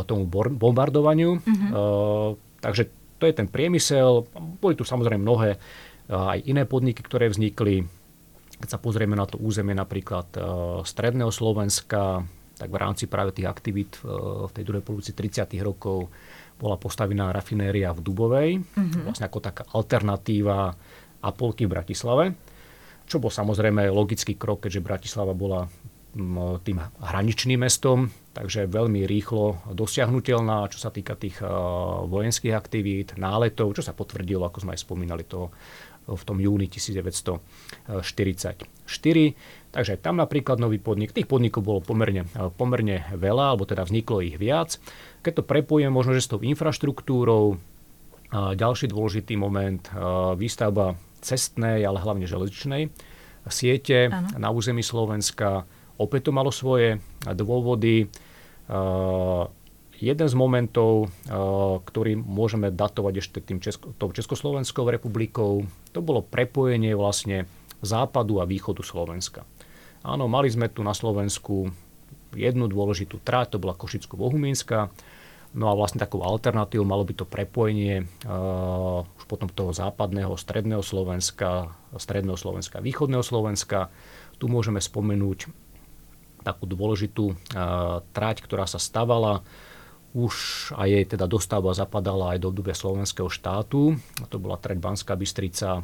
tomu bombardovaniu. Mm-hmm. Takže to je ten priemysel. Boli tu samozrejme mnohé aj iné podniky, ktoré vznikli. Keď sa pozrieme na to územie napríklad stredného Slovenska, tak v rámci práve tých aktivít v tej druhej polovici 30. rokov bola postavená rafinéria v Dubovej, mm-hmm. vlastne ako taká alternatíva Apolky v Bratislave, čo bol samozrejme logický krok, keďže Bratislava bola tým hraničným mestom, takže veľmi rýchlo dosiahnutelná, čo sa týka tých vojenských aktivít, náletov, čo sa potvrdilo, ako sme aj spomínali to v tom júni 1944. Takže tam napríklad nový podnik, tých podnikov bolo pomerne, pomerne veľa, alebo teda vzniklo ich viac. Keď to prepojem možno, že s tou infraštruktúrou, ďalší dôležitý moment, výstavba cestnej, ale hlavne železničnej siete ano. na území Slovenska, Opäť to malo svoje dôvody. Jeden z momentov, ktorý môžeme datovať ešte tým Česko, tou Československou republikou, to bolo prepojenie vlastne západu a východu Slovenska. Áno, mali sme tu na Slovensku jednu dôležitú trať, to bola Košicko-Bohumínska, no a vlastne takou alternatívou malo by to prepojenie uh, už potom toho západného, stredného Slovenska, stredného Slovenska, východného Slovenska. Tu môžeme spomenúť takú dôležitú trať, ktorá sa stavala už a jej teda dostavba zapadala aj do obdobia slovenského štátu. A to bola trať Banská Bystrica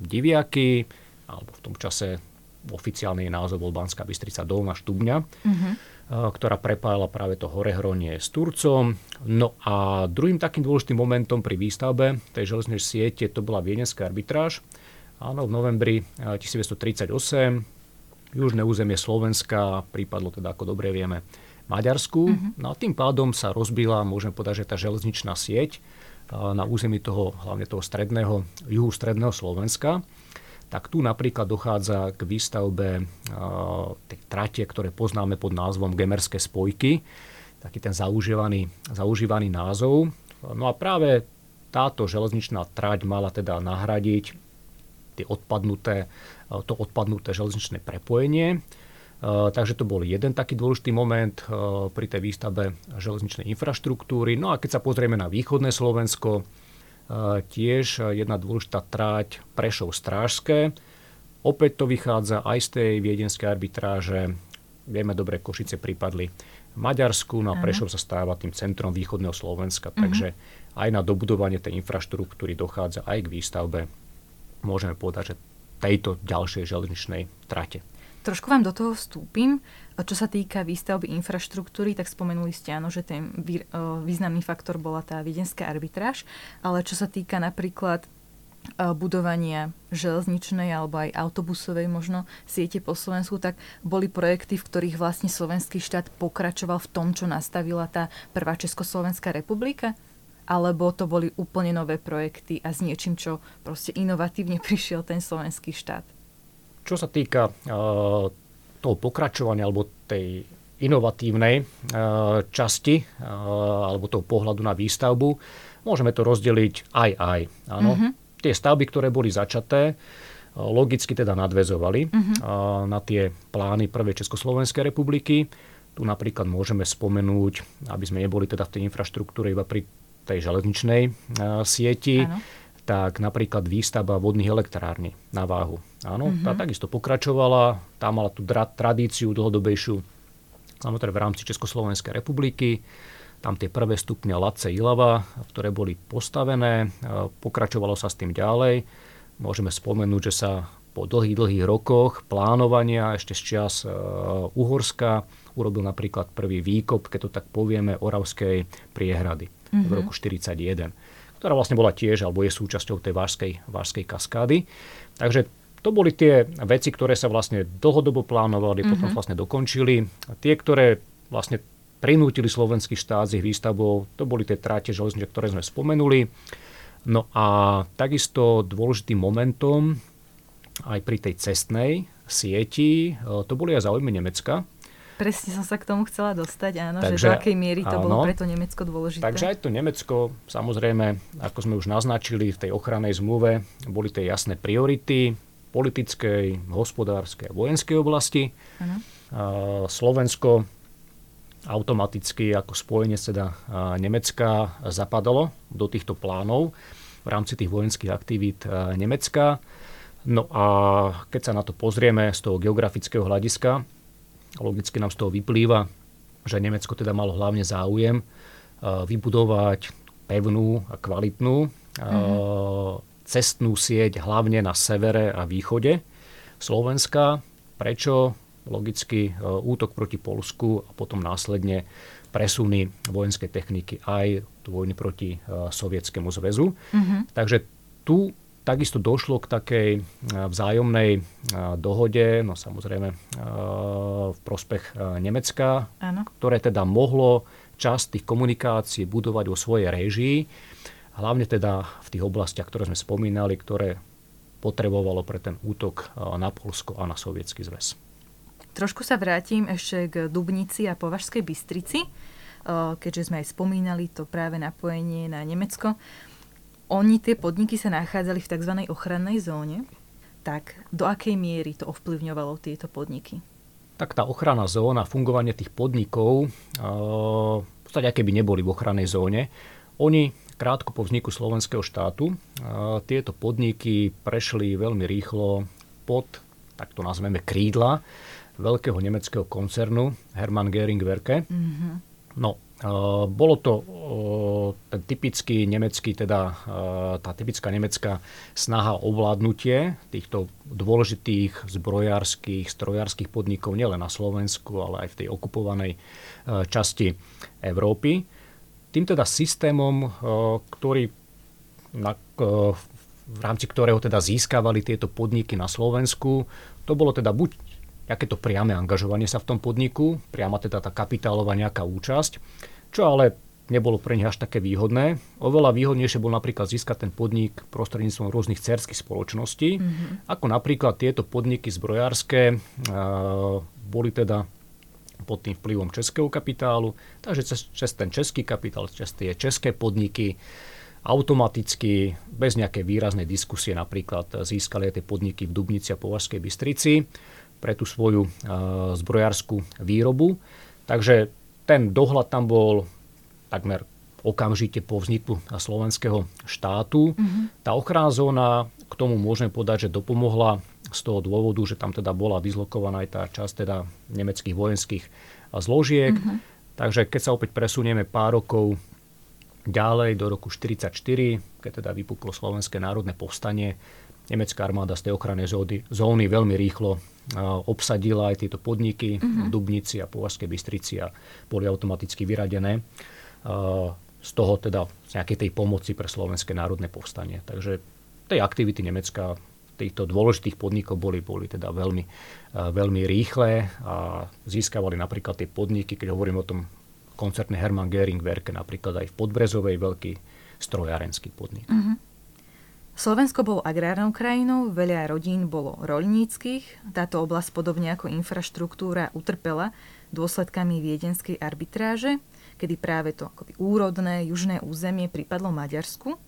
Diviaky, alebo v tom čase oficiálny názov bol Banská Bystrica Dolná Štubňa, uh-huh. ktorá prepájala práve to Horehronie s Turcom. No a druhým takým dôležitým momentom pri výstavbe tej železnej siete to bola viedenská arbitráž. Áno, v novembri 1938 južné územie Slovenska prípadlo teda, ako dobre vieme, Maďarsku. Mm-hmm. No a tým pádom sa rozbila, môžeme povedať, že tá železničná sieť na území toho, hlavne toho stredného, juhu stredného Slovenska. Tak tu napríklad dochádza k výstavbe tej trate, ktoré poznáme pod názvom Gemerské spojky. Taký ten zaužívaný, zaužívaný názov. No a práve táto železničná trať mala teda nahradiť tie odpadnuté to odpadnuté železničné prepojenie. E, takže to bol jeden taký dôležitý moment pri tej výstavbe železničnej infraštruktúry. No a keď sa pozrieme na východné Slovensko, tiež jedna dôležitá tráť Prešov Strážské. Opäť to vychádza aj z tej viedenskej arbitráže. Vieme dobre, Košice pripadli Maďarsku, no a Prešov sa stáva tým centrom východného Slovenska. Uh-huh. Takže aj na dobudovanie tej infraštruktúry dochádza aj k výstavbe. Môžeme povedať, že tejto ďalšej železničnej trate. Trošku vám do toho vstúpim. Čo sa týka výstavby infraštruktúry, tak spomenuli ste áno, že ten významný faktor bola tá viedenská arbitráž, ale čo sa týka napríklad budovania železničnej alebo aj autobusovej možno siete po Slovensku, tak boli projekty, v ktorých vlastne slovenský štát pokračoval v tom, čo nastavila tá prvá Československá republika? alebo to boli úplne nové projekty a s niečím, čo proste inovatívne prišiel ten slovenský štát? Čo sa týka uh, toho pokračovania alebo tej inovatívnej uh, časti uh, alebo toho pohľadu na výstavbu, môžeme to rozdeliť aj aj. Áno. Uh-huh. Tie stavby, ktoré boli začaté, logicky teda nadvezovali uh-huh. na tie plány Prvej Československej republiky. Tu napríklad môžeme spomenúť, aby sme neboli teda v tej infraštruktúre iba pri tej železničnej sieti, ano. Tak napríklad výstavba vodných elektrární na váhu. Áno, uh-huh. tá takisto pokračovala, tá mala tú dra- tradíciu dlhodobejšiu, samozrejme v rámci Československej republiky. Tam tie prvé stupne Lace Ilava, ktoré boli postavené, pokračovalo sa s tým ďalej. Môžeme spomenúť, že sa po dlhých, dlhých rokoch plánovania ešte z čias Uhorska urobil napríklad prvý výkop, keď to tak povieme, Oravskej priehrady mm-hmm. v roku 1941, ktorá vlastne bola tiež, alebo je súčasťou tej vážskej, vážskej kaskády. Takže to boli tie veci, ktoré sa vlastne dlhodobo plánovali, mm-hmm. potom mhm. vlastne dokončili. A tie, ktoré vlastne prinútili slovenský štát s ich výstavbou, to boli tie tráte železnice, ktoré sme spomenuli. No a takisto dôležitým momentom aj pri tej cestnej sieti, to boli aj záujmy Nemecka, Presne som sa k tomu chcela dostať, áno, takže, že do akej miery to áno, bolo preto Nemecko dôležité. Takže aj to Nemecko, samozrejme, ako sme už naznačili v tej ochrannej zmluve, boli tie jasné priority politickej, hospodárskej a vojenskej oblasti. Áno. Slovensko automaticky ako spojenie teda Nemecka zapadalo do týchto plánov v rámci tých vojenských aktivít Nemecka. No a keď sa na to pozrieme z toho geografického hľadiska, Logicky nám z toho vyplýva, že Nemecko teda malo hlavne záujem eh, vybudovať pevnú a kvalitnú mm-hmm. cestnú sieť hlavne na severe a východe Slovenska. Prečo? Logicky eh, útok proti Polsku a potom následne presuny vojenskej techniky aj vojny proti Sovietskému zväzu. Mm-hmm. Takže tu Takisto došlo k takej e, vzájomnej e, dohode, no samozrejme e, v prospech Nemecka, ano. ktoré teda mohlo časť tých komunikácií budovať vo svojej réžii, hlavne teda v tých oblastiach, ktoré sme spomínali, ktoré potrebovalo pre ten útok na Polsko a na Sovietsky zväz. Trošku sa vrátim ešte k Dubnici a Považskej Bystrici, keďže sme aj spomínali to práve napojenie na Nemecko oni, tie podniky sa nachádzali v tzv. ochrannej zóne, tak do akej miery to ovplyvňovalo tieto podniky? Tak tá ochranná zóna, fungovanie tých podnikov, v podstate aké by neboli v ochrannej zóne, oni krátko po vzniku slovenského štátu tieto podniky prešli veľmi rýchlo pod, tak to nazveme, krídla veľkého nemeckého koncernu Hermann Göring Werke. Mm-hmm. No, Eh, bolo to eh, ten typický nemecký, teda eh, tá typická nemecká snaha o ovládnutie týchto dôležitých zbrojárskych, strojárskych podnikov nielen na Slovensku, ale aj v tej okupovanej časti Európy. Tým teda systémom, ktorý, na, v rámci ktorého teda získavali tieto podniky na Slovensku, to bolo teda buď to priame angažovanie sa v tom podniku, priama teda tá kapitálová nejaká účasť, čo ale nebolo pre nich až také výhodné. Oveľa výhodnejšie bol napríklad získať ten podnik prostredníctvom rôznych cerských spoločností, mm-hmm. ako napríklad tieto podniky zbrojárske boli teda pod tým vplyvom českého kapitálu, takže cez, cez ten český kapitál, cez tie české podniky automaticky, bez nejakej výraznej diskusie napríklad získali aj tie podniky v Dubnici a Považskej Bystrici pre tú svoju uh, zbrojárskú výrobu. Takže ten dohľad tam bol takmer okamžite po vzniku slovenského štátu. Mm-hmm. Tá ochranná zóna, k tomu môžeme povedať, že dopomohla z toho dôvodu, že tam teda bola dislokovaná aj tá časť teda nemeckých vojenských zložiek. Mm-hmm. Takže keď sa opäť presunieme pár rokov ďalej do roku 1944, keď teda vypuklo Slovenské národné povstanie, nemecká armáda z tej ochrannej zóny, zóny veľmi rýchlo obsadila aj tieto podniky uh-huh. v mhm. Dubnici a Považskej Bystrici a boli automaticky vyradené z toho teda z nejakej tej pomoci pre Slovenské národné povstanie. Takže tej aktivity Nemecka týchto dôležitých podnikov boli, boli teda veľmi, veľmi rýchle a získavali napríklad tie podniky, keď hovorím o tom koncerne Hermann Göring Werke, napríklad aj v Podbrezovej veľký strojárenský podnik. Uh-huh. Slovensko bolo agrárnou krajinou, veľa rodín bolo roľníckých. Táto oblasť, podobne ako infraštruktúra, utrpela dôsledkami viedenskej arbitráže, kedy práve to akoby úrodné južné územie pripadlo Maďarsku.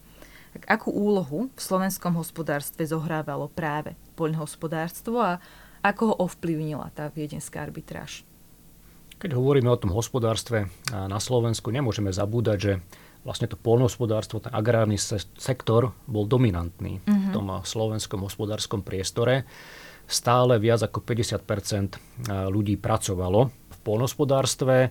Tak akú úlohu v slovenskom hospodárstve zohrávalo práve poľnohospodárstvo a ako ho ovplyvnila tá viedenská arbitráž? Keď hovoríme o tom hospodárstve na Slovensku, nemôžeme zabúdať, že vlastne to polnohospodárstvo, ten agrárny sektor bol dominantný mm-hmm. v mhm. tom slovenskom hospodárskom priestore. Stále viac ako 50% ľudí pracovalo v polnohospodárstve.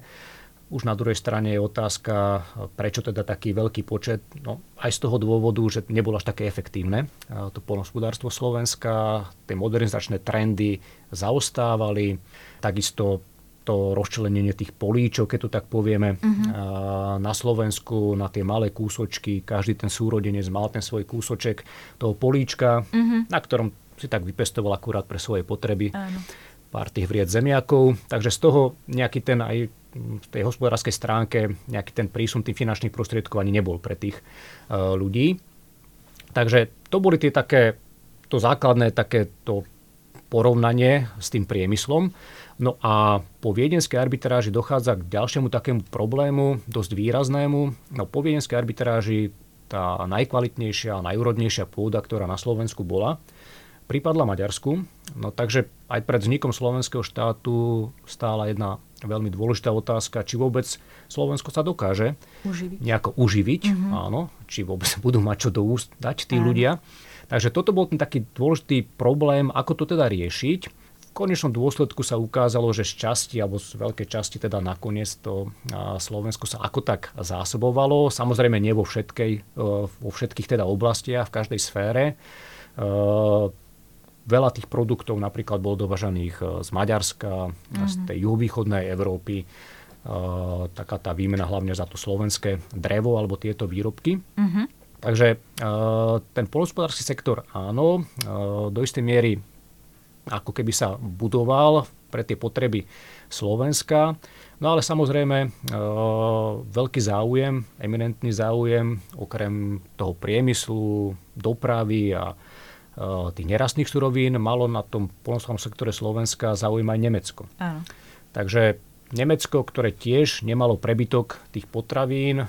Už na druhej strane je otázka, prečo teda taký veľký počet. No, aj z toho dôvodu, že nebolo až také efektívne to polnohospodárstvo Slovenska. Tie modernizačné trendy zaostávali. Takisto to rozčlenenie tých políčov, keď to tak povieme, uh-huh. na Slovensku, na tie malé kúsočky, každý ten súrodenec mal ten svoj kúsoček toho políčka, uh-huh. na ktorom si tak vypestoval akurát pre svoje potreby. Áno. Pár tých vried zemiakov. Takže z toho nejaký ten aj v tej hospodárskej stránke nejaký ten prísun tých finančných prostriedkov ani nebol pre tých uh, ľudí. Takže to boli tie také to základné takéto porovnanie s tým priemyslom. No a po viedenskej arbitráži dochádza k ďalšiemu takému problému, dosť výraznému. No po viedenskej arbitráži tá najkvalitnejšia a najúrodnejšia pôda, ktorá na Slovensku bola, pripadla Maďarsku. No takže aj pred vznikom slovenského štátu stála jedna veľmi dôležitá otázka, či vôbec Slovensko sa dokáže uživiť. nejako uživiť, mm-hmm. áno, či vôbec budú mať čo do úst dať tí Áno. ľudia. Takže toto bol ten taký dôležitý problém, ako to teda riešiť. Konečnom dôsledku sa ukázalo, že z časti, alebo z veľkej časti teda nakoniec to Slovensko sa ako tak zásobovalo. Samozrejme nie vo, všetkej, e, vo všetkých teda oblastiach, v každej sfére. E, veľa tých produktov napríklad bolo dovažaných e, z Maďarska, mm-hmm. z tej juhovýchodnej Európy. Taká tá výmena hlavne za to slovenské drevo alebo tieto výrobky. Mm-hmm. Takže ten polospodársky sektor áno, do istej miery ako keby sa budoval pre tie potreby Slovenska. No ale samozrejme e, veľký záujem, eminentný záujem, okrem toho priemyslu, dopravy a e, tých nerastných surovín malo na tom polnospodárskom sektore Slovenska záujem aj Nemecko. Áno. Takže Nemecko, ktoré tiež nemalo prebytok tých potravín, e,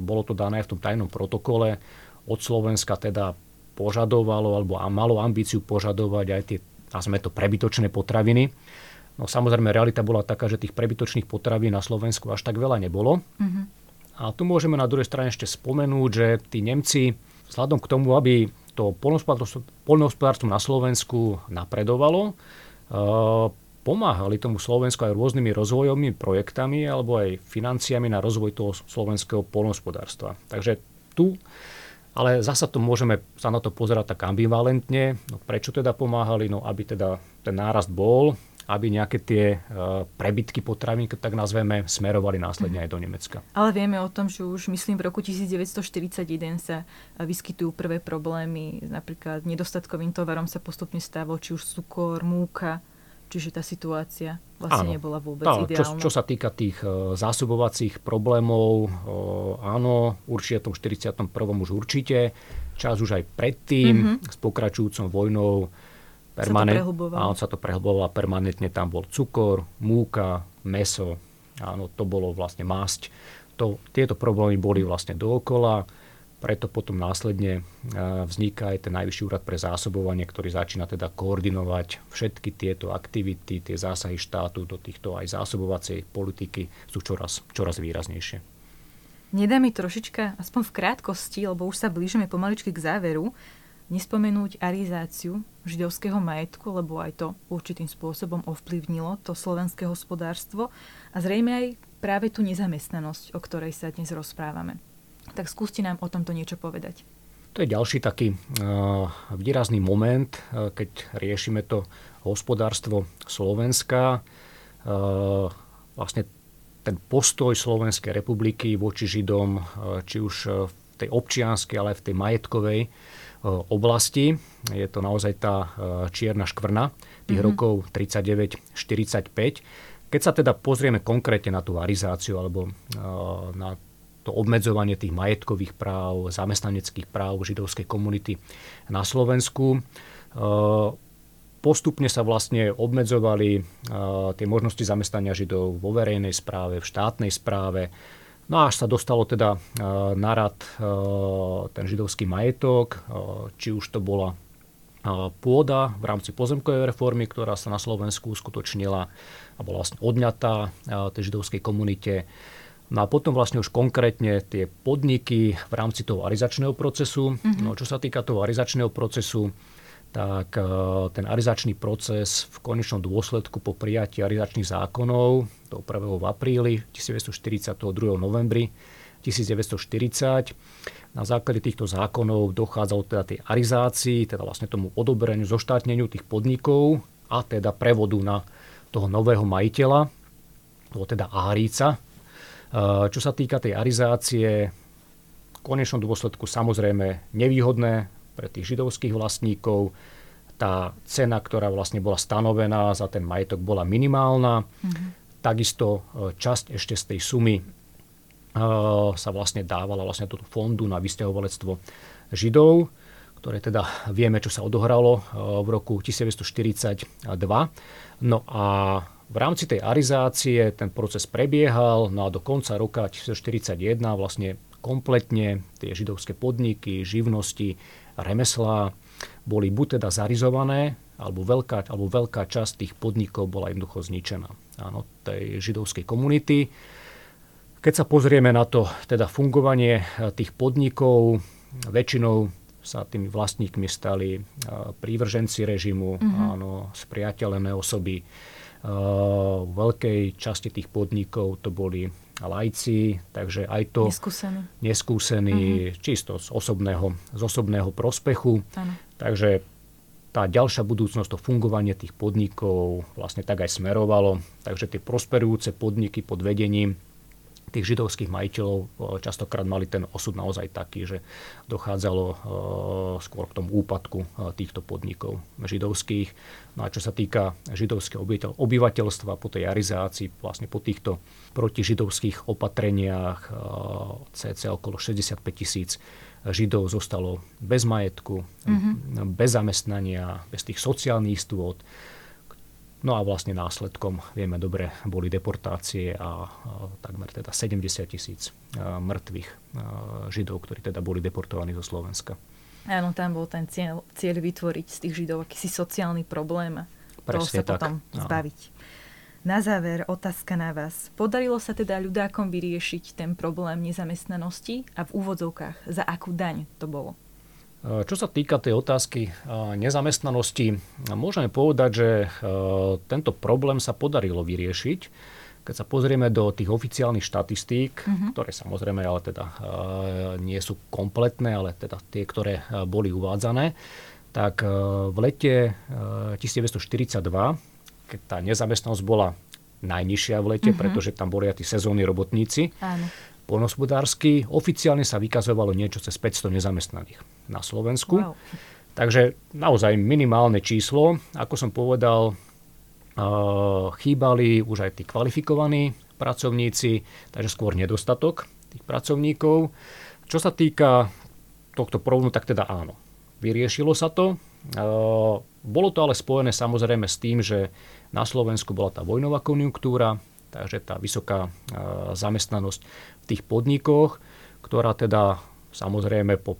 bolo to dané v tom tajnom protokole, od Slovenska teda požadovalo alebo malo ambíciu požadovať aj tie, nazvime to, prebytočné potraviny. No samozrejme, realita bola taká, že tých prebytočných potravín na Slovensku až tak veľa nebolo. Mm-hmm. A tu môžeme na druhej strane ešte spomenúť, že tí Nemci, vzhľadom k tomu, aby to poľnohospodárstvo na Slovensku napredovalo, uh, pomáhali tomu Slovensku aj rôznymi rozvojovými projektami alebo aj financiami na rozvoj toho slovenského poľnohospodárstva. Takže tu ale zasa to môžeme sa na to pozerať tak ambivalentne. No, prečo teda pomáhali? No aby teda ten nárast bol, aby nejaké tie uh, prebytky potravín, tak nazveme, smerovali následne aj do Nemecka. Ale vieme o tom, že už myslím v roku 1941 sa vyskytujú prvé problémy, napríklad nedostatkovým tovarom sa postupne stávalo či už cukor, múka, čiže tá situácia vlastne áno, nebola vôbec áno, ideálna. Čo, čo sa týka tých uh, zásobovacích problémov, uh, áno, určite v tom 41. už určite. Čas už aj predtým mm-hmm. s pokračujúcou vojnou permanent, sa to áno, sa to prehlbovalo permanentne. Tam bol cukor, múka, meso, áno, to bolo vlastne masť. To, tieto problémy boli vlastne dookola preto potom následne vzniká aj ten najvyšší úrad pre zásobovanie, ktorý začína teda koordinovať všetky tieto aktivity, tie zásahy štátu do týchto aj zásobovacej politiky sú čoraz, čoraz výraznejšie. Nedá mi trošička, aspoň v krátkosti, lebo už sa blížime pomaličky k záveru, nespomenúť arizáciu židovského majetku, lebo aj to určitým spôsobom ovplyvnilo to slovenské hospodárstvo a zrejme aj práve tú nezamestnanosť, o ktorej sa dnes rozprávame. Tak skúste nám o tomto niečo povedať. To je ďalší taký uh, výrazný moment, uh, keď riešime to hospodárstvo Slovenska. Uh, vlastne ten postoj Slovenskej republiky voči Židom, či už v tej občianskej, ale aj v tej majetkovej oblasti. Je to naozaj tá čierna škvrna tých mm-hmm. rokov 39-45. Keď sa teda pozrieme konkrétne na tú arizáciu alebo na to obmedzovanie tých majetkových práv, zamestnaneckých práv židovskej komunity na Slovensku. E, postupne sa vlastne obmedzovali e, tie možnosti zamestnania židov vo verejnej správe, v štátnej správe. No až sa dostalo teda e, na rad ten židovský majetok, či už to bola pôda v rámci pozemkovej reformy, ktorá sa na Slovensku uskutočnila a bola vlastne odňatá tej židovskej komunite No a potom vlastne už konkrétne tie podniky v rámci toho arizačného procesu. Mm-hmm. No čo sa týka toho arizačného procesu, tak e, ten arizačný proces v konečnom dôsledku po prijatí arizačných zákonov, to prvého v apríli 1942. novembri 1940, na základe týchto zákonov dochádzalo teda tej arizácii, teda vlastne tomu odoberaniu, zoštátneniu tých podnikov a teda prevodu na toho nového majiteľa, toho teda Áríca, Eh, čo sa týka tej arizácie, v konečnom dôsledku samozrejme nevýhodné pre tých židovských vlastníkov. Tá cena, ktorá vlastne bola stanovená za ten majetok, bola minimálna. Mm-hmm. Takisto eh, časť ešte z tej sumy eh, sa vlastne dávala vlastne do fondu na vysťahovalectvo Židov, ktoré teda vieme, čo sa odohralo v roku 1942. No a v rámci tej arizácie ten proces prebiehal, no a do konca roka 1941 vlastne kompletne tie židovské podniky, živnosti, remeslá boli buď teda zarizované, alebo veľká, alebo veľká časť tých podnikov bola jednoducho zničená. Áno, tej židovskej komunity. Keď sa pozrieme na to teda fungovanie eh, tých podnikov, väčšinou sa tými vlastníkmi stali eh, prívrženci režimu, mm-hmm. áno, spriateľené osoby. V veľkej časti tých podnikov to boli lajci, takže aj to neskúsení, neskúsení mm-hmm. čisto z osobného, z osobného prospechu. Ano. Takže tá ďalšia budúcnosť, to fungovanie tých podnikov vlastne tak aj smerovalo. Takže tie prosperujúce podniky pod vedením tých židovských majiteľov eh, častokrát mali ten osud naozaj taký, že dochádzalo eh, skôr k tomu úpadku eh, týchto podnikov židovských. No a čo sa týka židovského obyvateľstva po tej jarizácii, vlastne po týchto protižidovských opatreniach cca okolo 65 tisíc Židov zostalo bez majetku, mm-hmm. bez zamestnania, bez tých sociálnych stôd. No a vlastne následkom, vieme dobre, boli deportácie a, a takmer teda 70 tisíc mŕtvych Židov, ktorí teda boli deportovaní zo Slovenska. Áno, tam bol ten cieľ, cieľ vytvoriť z tých Židov akýsi sociálny problém a toho sa tak. potom zbaviť. Áno. Na záver otázka na vás. Podarilo sa teda ľudákom vyriešiť ten problém nezamestnanosti a v úvodzovkách za akú daň to bolo? Čo sa týka tej otázky nezamestnanosti, môžeme povedať, že tento problém sa podarilo vyriešiť. Keď sa pozrieme do tých oficiálnych štatistík, uh-huh. ktoré samozrejme ale teda nie sú kompletné, ale teda tie, ktoré boli uvádzané, tak v lete 1942 keď tá nezamestnanosť bola najnižšia v lete, uh-huh. pretože tam boli aj tí sezónni robotníci. Áno. Polnospodársky oficiálne sa vykazovalo niečo cez 500 nezamestnaných na Slovensku. Wow. Takže naozaj minimálne číslo. Ako som povedal, chýbali už aj tí kvalifikovaní pracovníci, takže skôr nedostatok tých pracovníkov. Čo sa týka tohto problému, tak teda áno. Vyriešilo sa to. Bolo to ale spojené samozrejme s tým, že na Slovensku bola tá vojnová konjunktúra, takže tá vysoká zamestnanosť v tých podnikoch, ktorá teda samozrejme po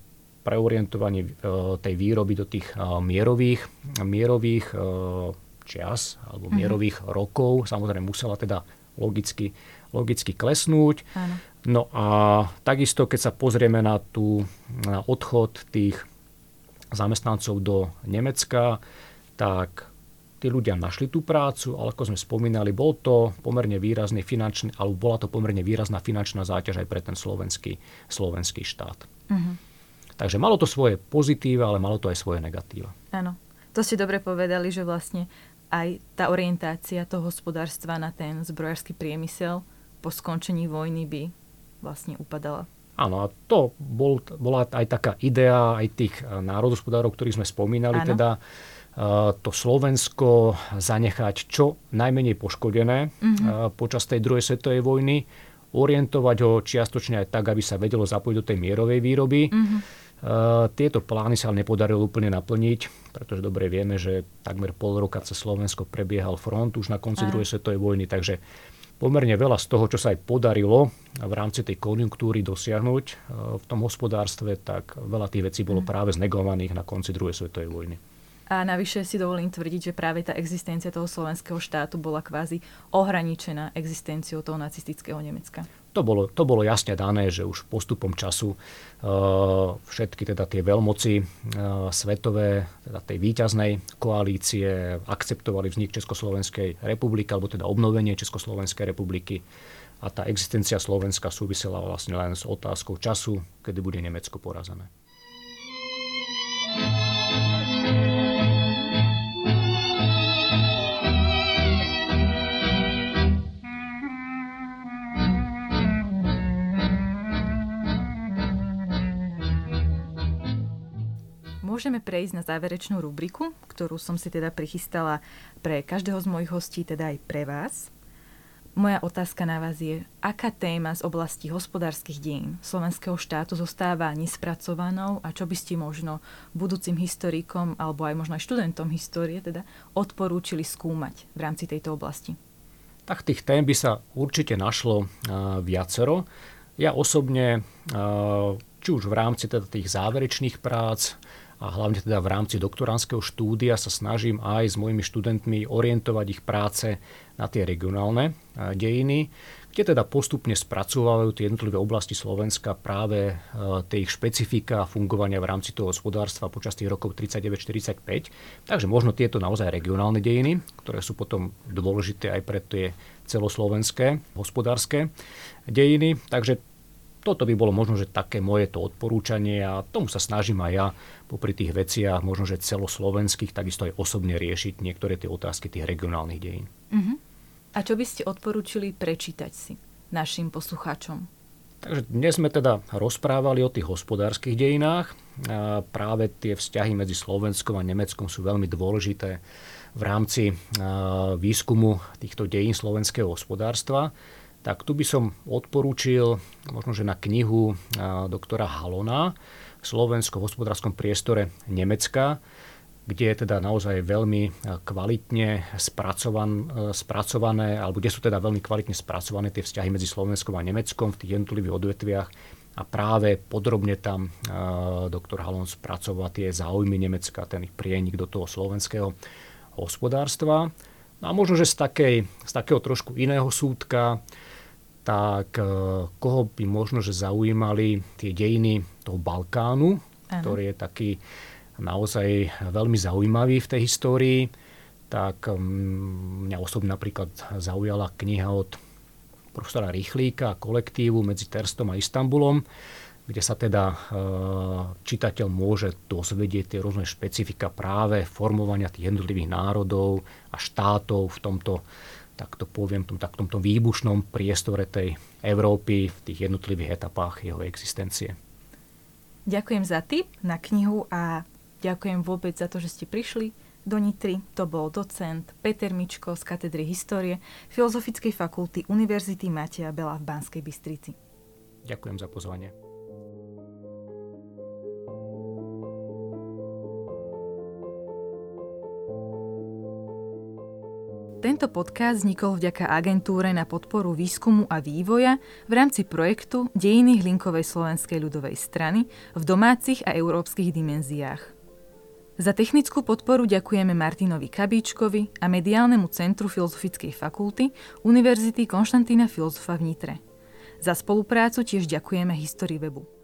preorientovaní e, tej výroby do tých mierových, mierových e, čias alebo mhm. mierových mm-hmm. rokov samozrejme musela teda logicky, logicky klesnúť. Áno. No a takisto, keď sa pozrieme na, tú, na odchod tých zamestnancov do Nemecka, tak tí ľudia našli tú prácu, ale ako sme spomínali, bol to pomerne výrazný finančný, alebo bola to pomerne výrazná finančná záťaž aj pre ten slovenský, slovenský štát. Uh-huh. Takže malo to svoje pozitíva, ale malo to aj svoje negatíva. Áno. To ste dobre povedali, že vlastne aj tá orientácia toho hospodárstva na ten zbrojársky priemysel po skončení vojny by vlastne upadala. Áno, a to bol, bola aj taká idea aj tých eh, národospodárov, ktorých sme spomínali, Áno. teda to Slovensko zanechať čo najmenej poškodené mm-hmm. počas tej druhej svetovej vojny, orientovať ho čiastočne aj tak, aby sa vedelo zapojiť do tej mierovej výroby. Mm-hmm. Tieto plány sa nepodarilo úplne naplniť, pretože dobre vieme, že takmer pol roka cez Slovensko prebiehal front už na konci druhej svetovej vojny, takže pomerne veľa z toho, čo sa aj podarilo v rámci tej konjunktúry dosiahnuť v tom hospodárstve, tak veľa tých vecí bolo mhm. práve znegovaných na konci druhej svetovej vojny. A navyše si dovolím tvrdiť, že práve tá existencia toho slovenského štátu bola kvázi ohraničená existenciou toho nacistického Nemecka to bolo, to bolo jasne dané, že už postupom času uh, všetky teda tie veľmoci uh, svetové, teda tej výťaznej koalície akceptovali vznik Československej republiky, alebo teda obnovenie Československej republiky. A tá existencia Slovenska súvisela vlastne len s otázkou času, kedy bude Nemecko porazené. Môžeme prejsť na záverečnú rubriku, ktorú som si teda prichystala pre každého z mojich hostí, teda aj pre vás. Moja otázka na vás je, aká téma z oblasti hospodárskych dejín slovenského štátu zostáva nespracovanou a čo by ste možno budúcim historikom alebo aj možno aj študentom histórie teda odporúčili skúmať v rámci tejto oblasti? Tak tých tém by sa určite našlo uh, viacero. Ja osobne, uh, či už v rámci teda tých záverečných prác, a hlavne teda v rámci doktoránskeho štúdia sa snažím aj s mojimi študentmi orientovať ich práce na tie regionálne dejiny, kde teda postupne spracovávajú tie jednotlivé oblasti Slovenska práve tie ich špecifika fungovania v rámci toho hospodárstva počas tých rokov 39-45. Takže možno tieto naozaj regionálne dejiny, ktoré sú potom dôležité aj pre tie celoslovenské hospodárske dejiny. Takže toto by bolo možno, že také moje to odporúčanie a tomu sa snažím aj ja popri tých veciach, možno, že celoslovenských, takisto aj osobne riešiť niektoré tie otázky tých regionálnych dejín. Uh-huh. A čo by ste odporúčili prečítať si našim poslucháčom? Takže dnes sme teda rozprávali o tých hospodárskych dejinách. A práve tie vzťahy medzi Slovenskom a Nemeckom sú veľmi dôležité v rámci výskumu týchto dejín slovenského hospodárstva tak tu by som odporúčil možno, že na knihu doktora Halona Slovensko v hospodárskom priestore Nemecka, kde je teda naozaj veľmi kvalitne spracovan, spracované, alebo kde sú teda veľmi kvalitne spracované tie vzťahy medzi Slovenskom a Nemeckom v tých jednotlivých odvetviach a práve podrobne tam doktor Halon spracoval tie záujmy Nemecka, ten ich prienik do toho slovenského hospodárstva. No a možno, že z, takej, z takého trošku iného súdka tak e, koho by možno, že zaujímali tie dejiny toho Balkánu, ano. ktorý je taký naozaj veľmi zaujímavý v tej histórii, tak mňa osobne napríklad zaujala kniha od profesora Rýchlíka, kolektívu medzi Terstom a Istanbulom, kde sa teda e, čitateľ môže dozvedieť tie rôzne špecifika práve formovania tých jednotlivých národov a štátov v tomto tak to poviem, tom, tak tomto výbušnom priestore tej Európy v tých jednotlivých etapách jeho existencie. Ďakujem za tip na knihu a ďakujem vôbec za to, že ste prišli do Nitry. To bol docent Peter Mičko z katedry histórie Filozofickej fakulty Univerzity Mateja Bela v Banskej Bystrici. Ďakujem za pozvanie. Tento podcast vznikol vďaka agentúre na podporu výskumu a vývoja v rámci projektu Dejiny Hlinkovej slovenskej ľudovej strany v domácich a európskych dimenziách. Za technickú podporu ďakujeme Martinovi Kabíčkovi a Mediálnemu centru Filozofickej fakulty Univerzity Konštantína Filozofa v Nitre. Za spoluprácu tiež ďakujeme History Webu.